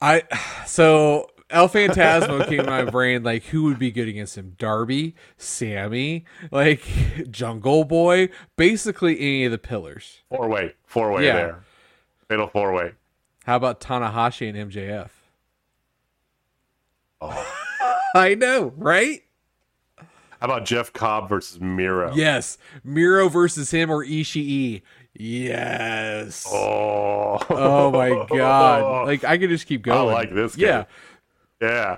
I so El Phantasmo came to my brain like who would be good against him? Darby, Sammy, like Jungle Boy, basically any of the pillars. Four way. Four way Yeah. there. Fatal four way. How about Tanahashi and MJF? Oh. I know, right? How about Jeff Cobb versus Miro? Yes, Miro versus him or Ishii. Yes. Oh. Oh my god! Like I could just keep going. I like this Yeah. game. Yeah.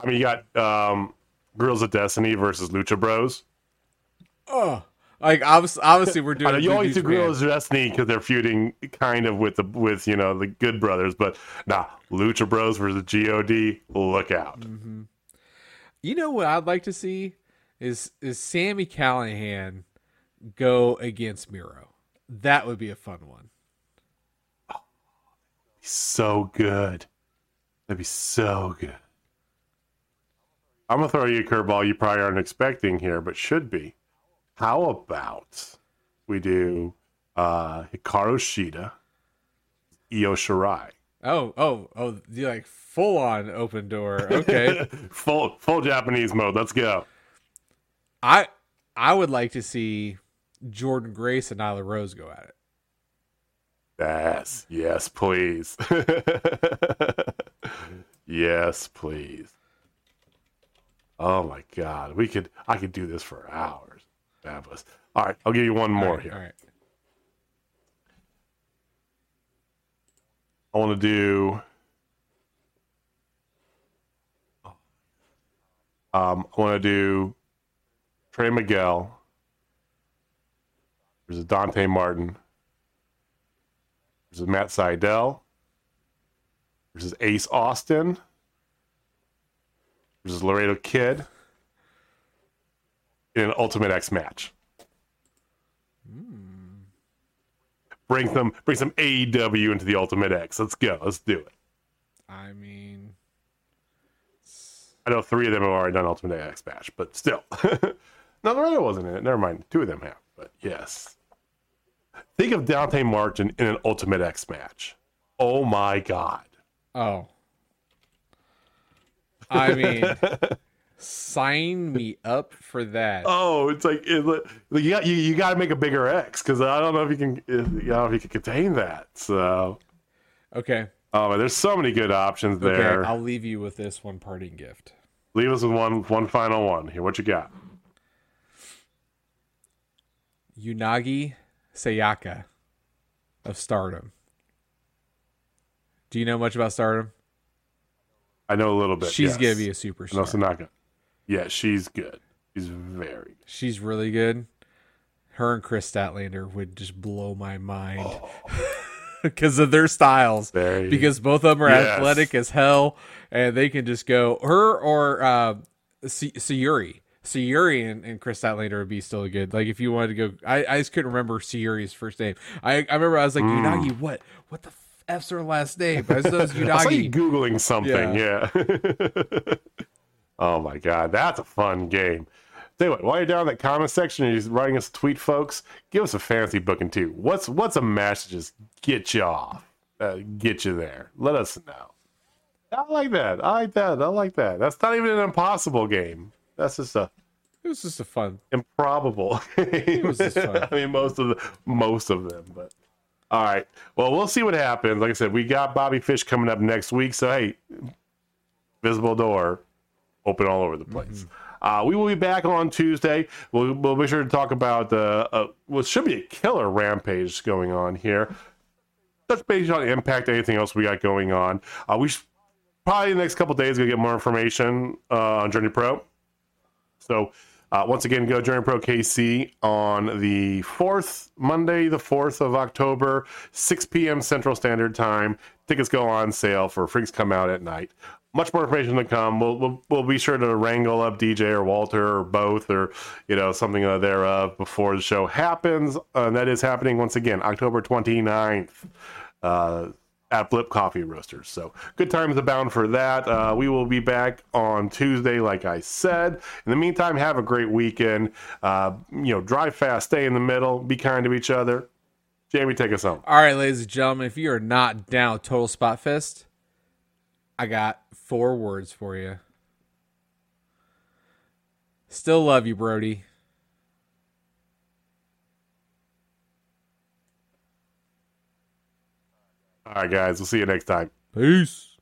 I mean, you got um, Guerrillas of Destiny versus Lucha Bros. Like obviously, obviously we're doing. I you always do. Guerrillas of Destiny because they're feuding kind of with the with you know the Good Brothers, but nah, Lucha Bros versus God. Look out! Mm-hmm. You know what I'd like to see is is Sammy Callahan go against Miro. That would be a fun one. Oh, So good. That'd be so good. I'm gonna throw you a curveball you probably aren't expecting here, but should be. How about we do uh Hikaru Shida, Io Shirai. Oh, oh, oh! You like full on open door. Okay, full full Japanese mode. Let's go. I I would like to see Jordynne Grace and Nyla Rose go at it. Yes, yes, please. yes, please. Oh my god. We could I could do this for hours. Fabulous. All right, I'll give you one more All right, here. All right. I want to do um I want to do Trey Miguel versus Dante Martin versus Matt Sydal versus Ace Austin versus Laredo Kid in an Ultimate X match. Bring some bring some AEW into the Ultimate X. Let's go. Let's do it. I mean, I know three of them have already done Ultimate X match, but still. no, Laredo wasn't in it. Never mind. Two of them have. But yes. Think of Dante Martin in an Ultimate X match. Oh my God. oh, I mean, sign me up for that. Oh, it's like it, you got you, you got to make a bigger X because I don't know if you can I don't know if you can contain that. So Okay, oh, there's so many good options okay. there. I'll leave you with this one parting gift. Leave us with one one final one here. What you got? Unagi Sayaka of Stardom. Do you know much about Stardom? I know a little bit. She's yes. gonna be a No, superstar. Yeah, she's good. She's very good. She's really good. Her and Kris Statlander would just blow my mind because of their styles. Very- Because both of them are Yes. athletic as hell, and they can just go her or uh, Sa- Sayuri. Sayuri and, and Kris Statlander would be still good. Like if you wanted to go, I, I just couldn't remember Sayuri's first name. I, I remember I was like Hmm. Unagi. What what the f's her last name? I just know it's I saw you googling something. Yeah. oh my god, that's a fun game. Tell you what, while you're down in that comment section and you're writing us a tweet, folks, give us a fancy booking too. What's what's a match to just get you off, uh, get you there? Let us know. I like that. I like that. I like that. That's not even an impossible game. That's just a It was just a fun. improbable. it was just fun. I mean, most of the most of them, but all right. Well, we'll see what happens. Like I said, we got Bobby Fish coming up next week, so hey, visible door open all over the place. Uh, we will be back on Tuesday. We'll, we'll be sure to talk about uh, uh, what should be a killer rampage going on here. Touch base on Impact, anything else we got going on. Uh, we should, probably in the next couple days gonna get more information uh, on Journey Pro. So uh, once again, go Journey Pro KC on the fourth Monday, the fourth of October, 6 p.m. Central Standard Time. Tickets go on sale for Freaks Come Out at Night. Much more information to come. We'll, we'll we'll be sure to wrangle up DJ or Walter or both or you know something thereof before the show happens. and that is happening once again October 29th. Uh, at Flip Coffee Roasters. So good times abound for that. Uh, we will be back on Tuesday, like I said. In the meantime, have a great weekend. Uh, you know, drive fast, stay in the middle, be kind to each other. Jamie, take us home. All right, ladies and gentlemen, if you are not down with Total Spot Fest, I got four words for you. Still love you, Brodie. All right, guys, we'll see you next time. Peace.